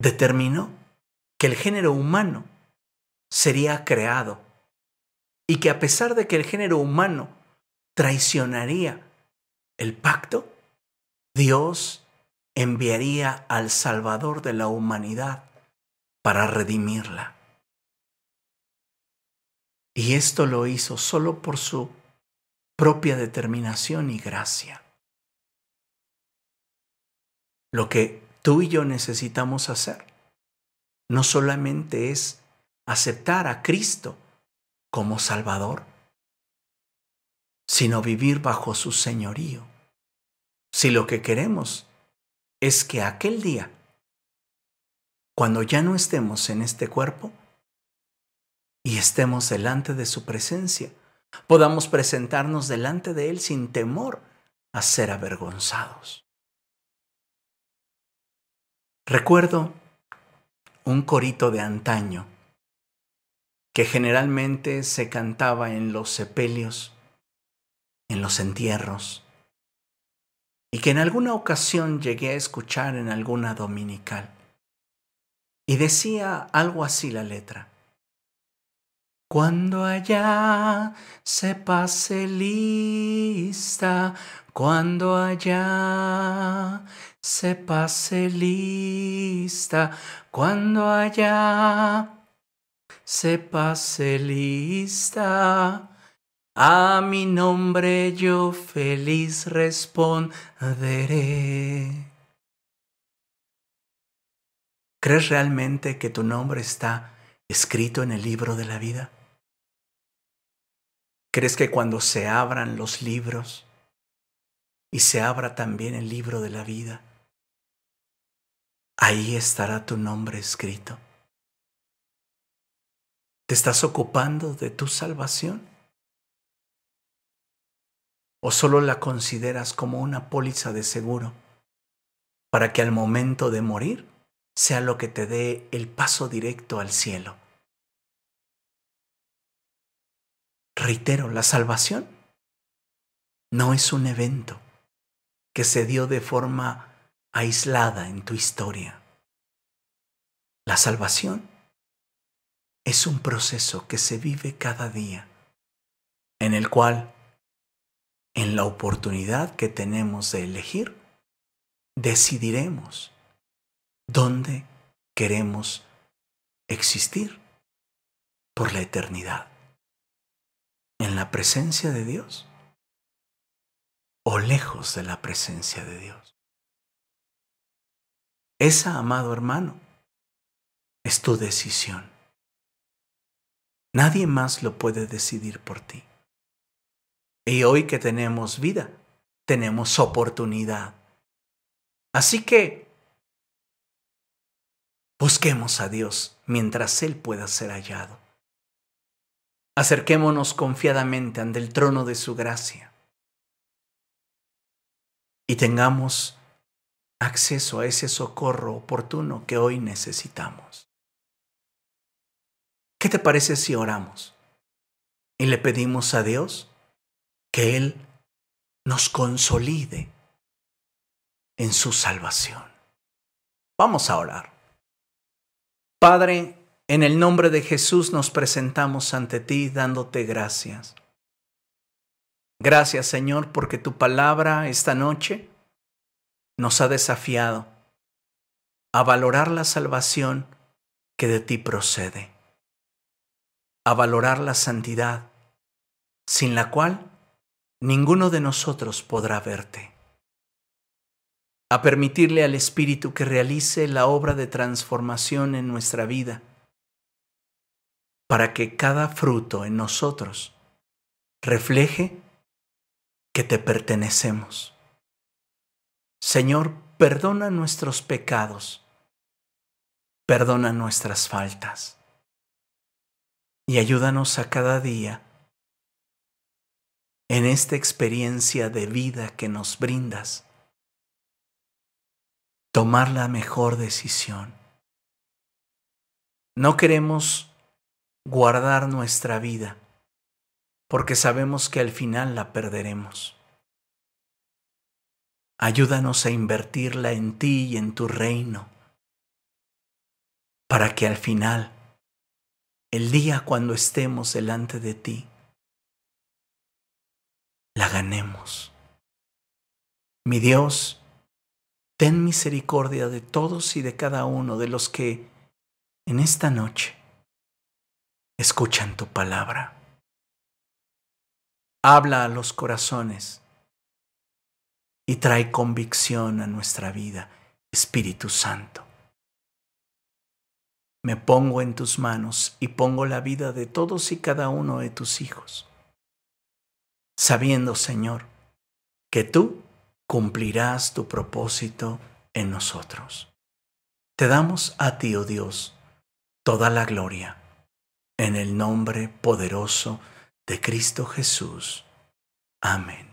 determinó que el género humano sería creado y que a pesar de que el género humano traicionaría el pacto, Dios enviaría al Salvador de la humanidad para redimirla. Y esto lo hizo solo por su propia determinación y gracia. Lo que tú y yo necesitamos hacer no solamente es aceptar a Cristo como Salvador, sino vivir bajo su señorío. Si lo que queremos es que aquel día, cuando ya no estemos en este cuerpo y estemos delante de su presencia, podamos presentarnos delante de Él sin temor a ser avergonzados. Recuerdo un corito de antaño que generalmente se cantaba en los sepelios, en los entierros, y que en alguna ocasión llegué a escuchar en alguna dominical. Y decía algo así la letra. Cuando allá se pase lista, cuando allá se pase lista, cuando allá se pase lista. A mi nombre yo feliz responderé. ¿Crees realmente que tu nombre está escrito en el libro de la vida? ¿Crees que cuando se abran los libros y se abra también el libro de la vida, ahí estará tu nombre escrito? ¿Te estás ocupando de tu salvación? ¿O solo la consideras como una póliza de seguro para que al momento de morir sea lo que te dé el paso directo al cielo? Reitero, la salvación no es un evento que se dio de forma aislada en tu historia. La salvación es un proceso que se vive cada día, en el cual, en la oportunidad que tenemos de elegir, decidiremos dónde queremos existir por la eternidad. En la presencia de Dios o lejos de la presencia de Dios. Esa, amado hermano, es tu decisión. Nadie más lo puede decidir por ti. Y hoy que tenemos vida, tenemos oportunidad. Así que busquemos a Dios mientras Él pueda ser hallado. Acerquémonos confiadamente ante el trono de su gracia y tengamos acceso a ese socorro oportuno que hoy necesitamos. ¿Qué te parece si oramos y le pedimos a Dios que Él nos consolide en su salvación? Vamos a orar. Padre, en el nombre de Jesús nos presentamos ante ti dándote gracias. Gracias Señor porque tu palabra esta noche nos ha desafiado a valorar la salvación que de ti procede, a valorar la santidad, sin la cual ninguno de nosotros podrá verte, a permitirle al Espíritu que realice la obra de transformación en nuestra vida, para que cada fruto en nosotros refleje que te pertenecemos. Señor, perdona nuestros pecados, perdona nuestras faltas y ayúdanos a cada día en esta experiencia de vida que nos brindas, tomar la mejor decisión. No queremos guardar nuestra vida porque sabemos que al final la perderemos. Ayúdanos a invertirla en ti y en tu reino, para que al final, el día cuando estemos delante de ti, la ganemos. Mi Dios, ten misericordia de todos y de cada uno de los que en esta noche escuchan tu palabra habla a los corazones y trae convicción a nuestra vida, Espíritu Santo. Me pongo en tus manos y pongo la vida de todos y cada uno de tus hijos, sabiendo, Señor, que tú cumplirás tu propósito en nosotros. Te damos a ti, oh Dios, toda la gloria, en el nombre poderoso de Cristo Jesús. Amén.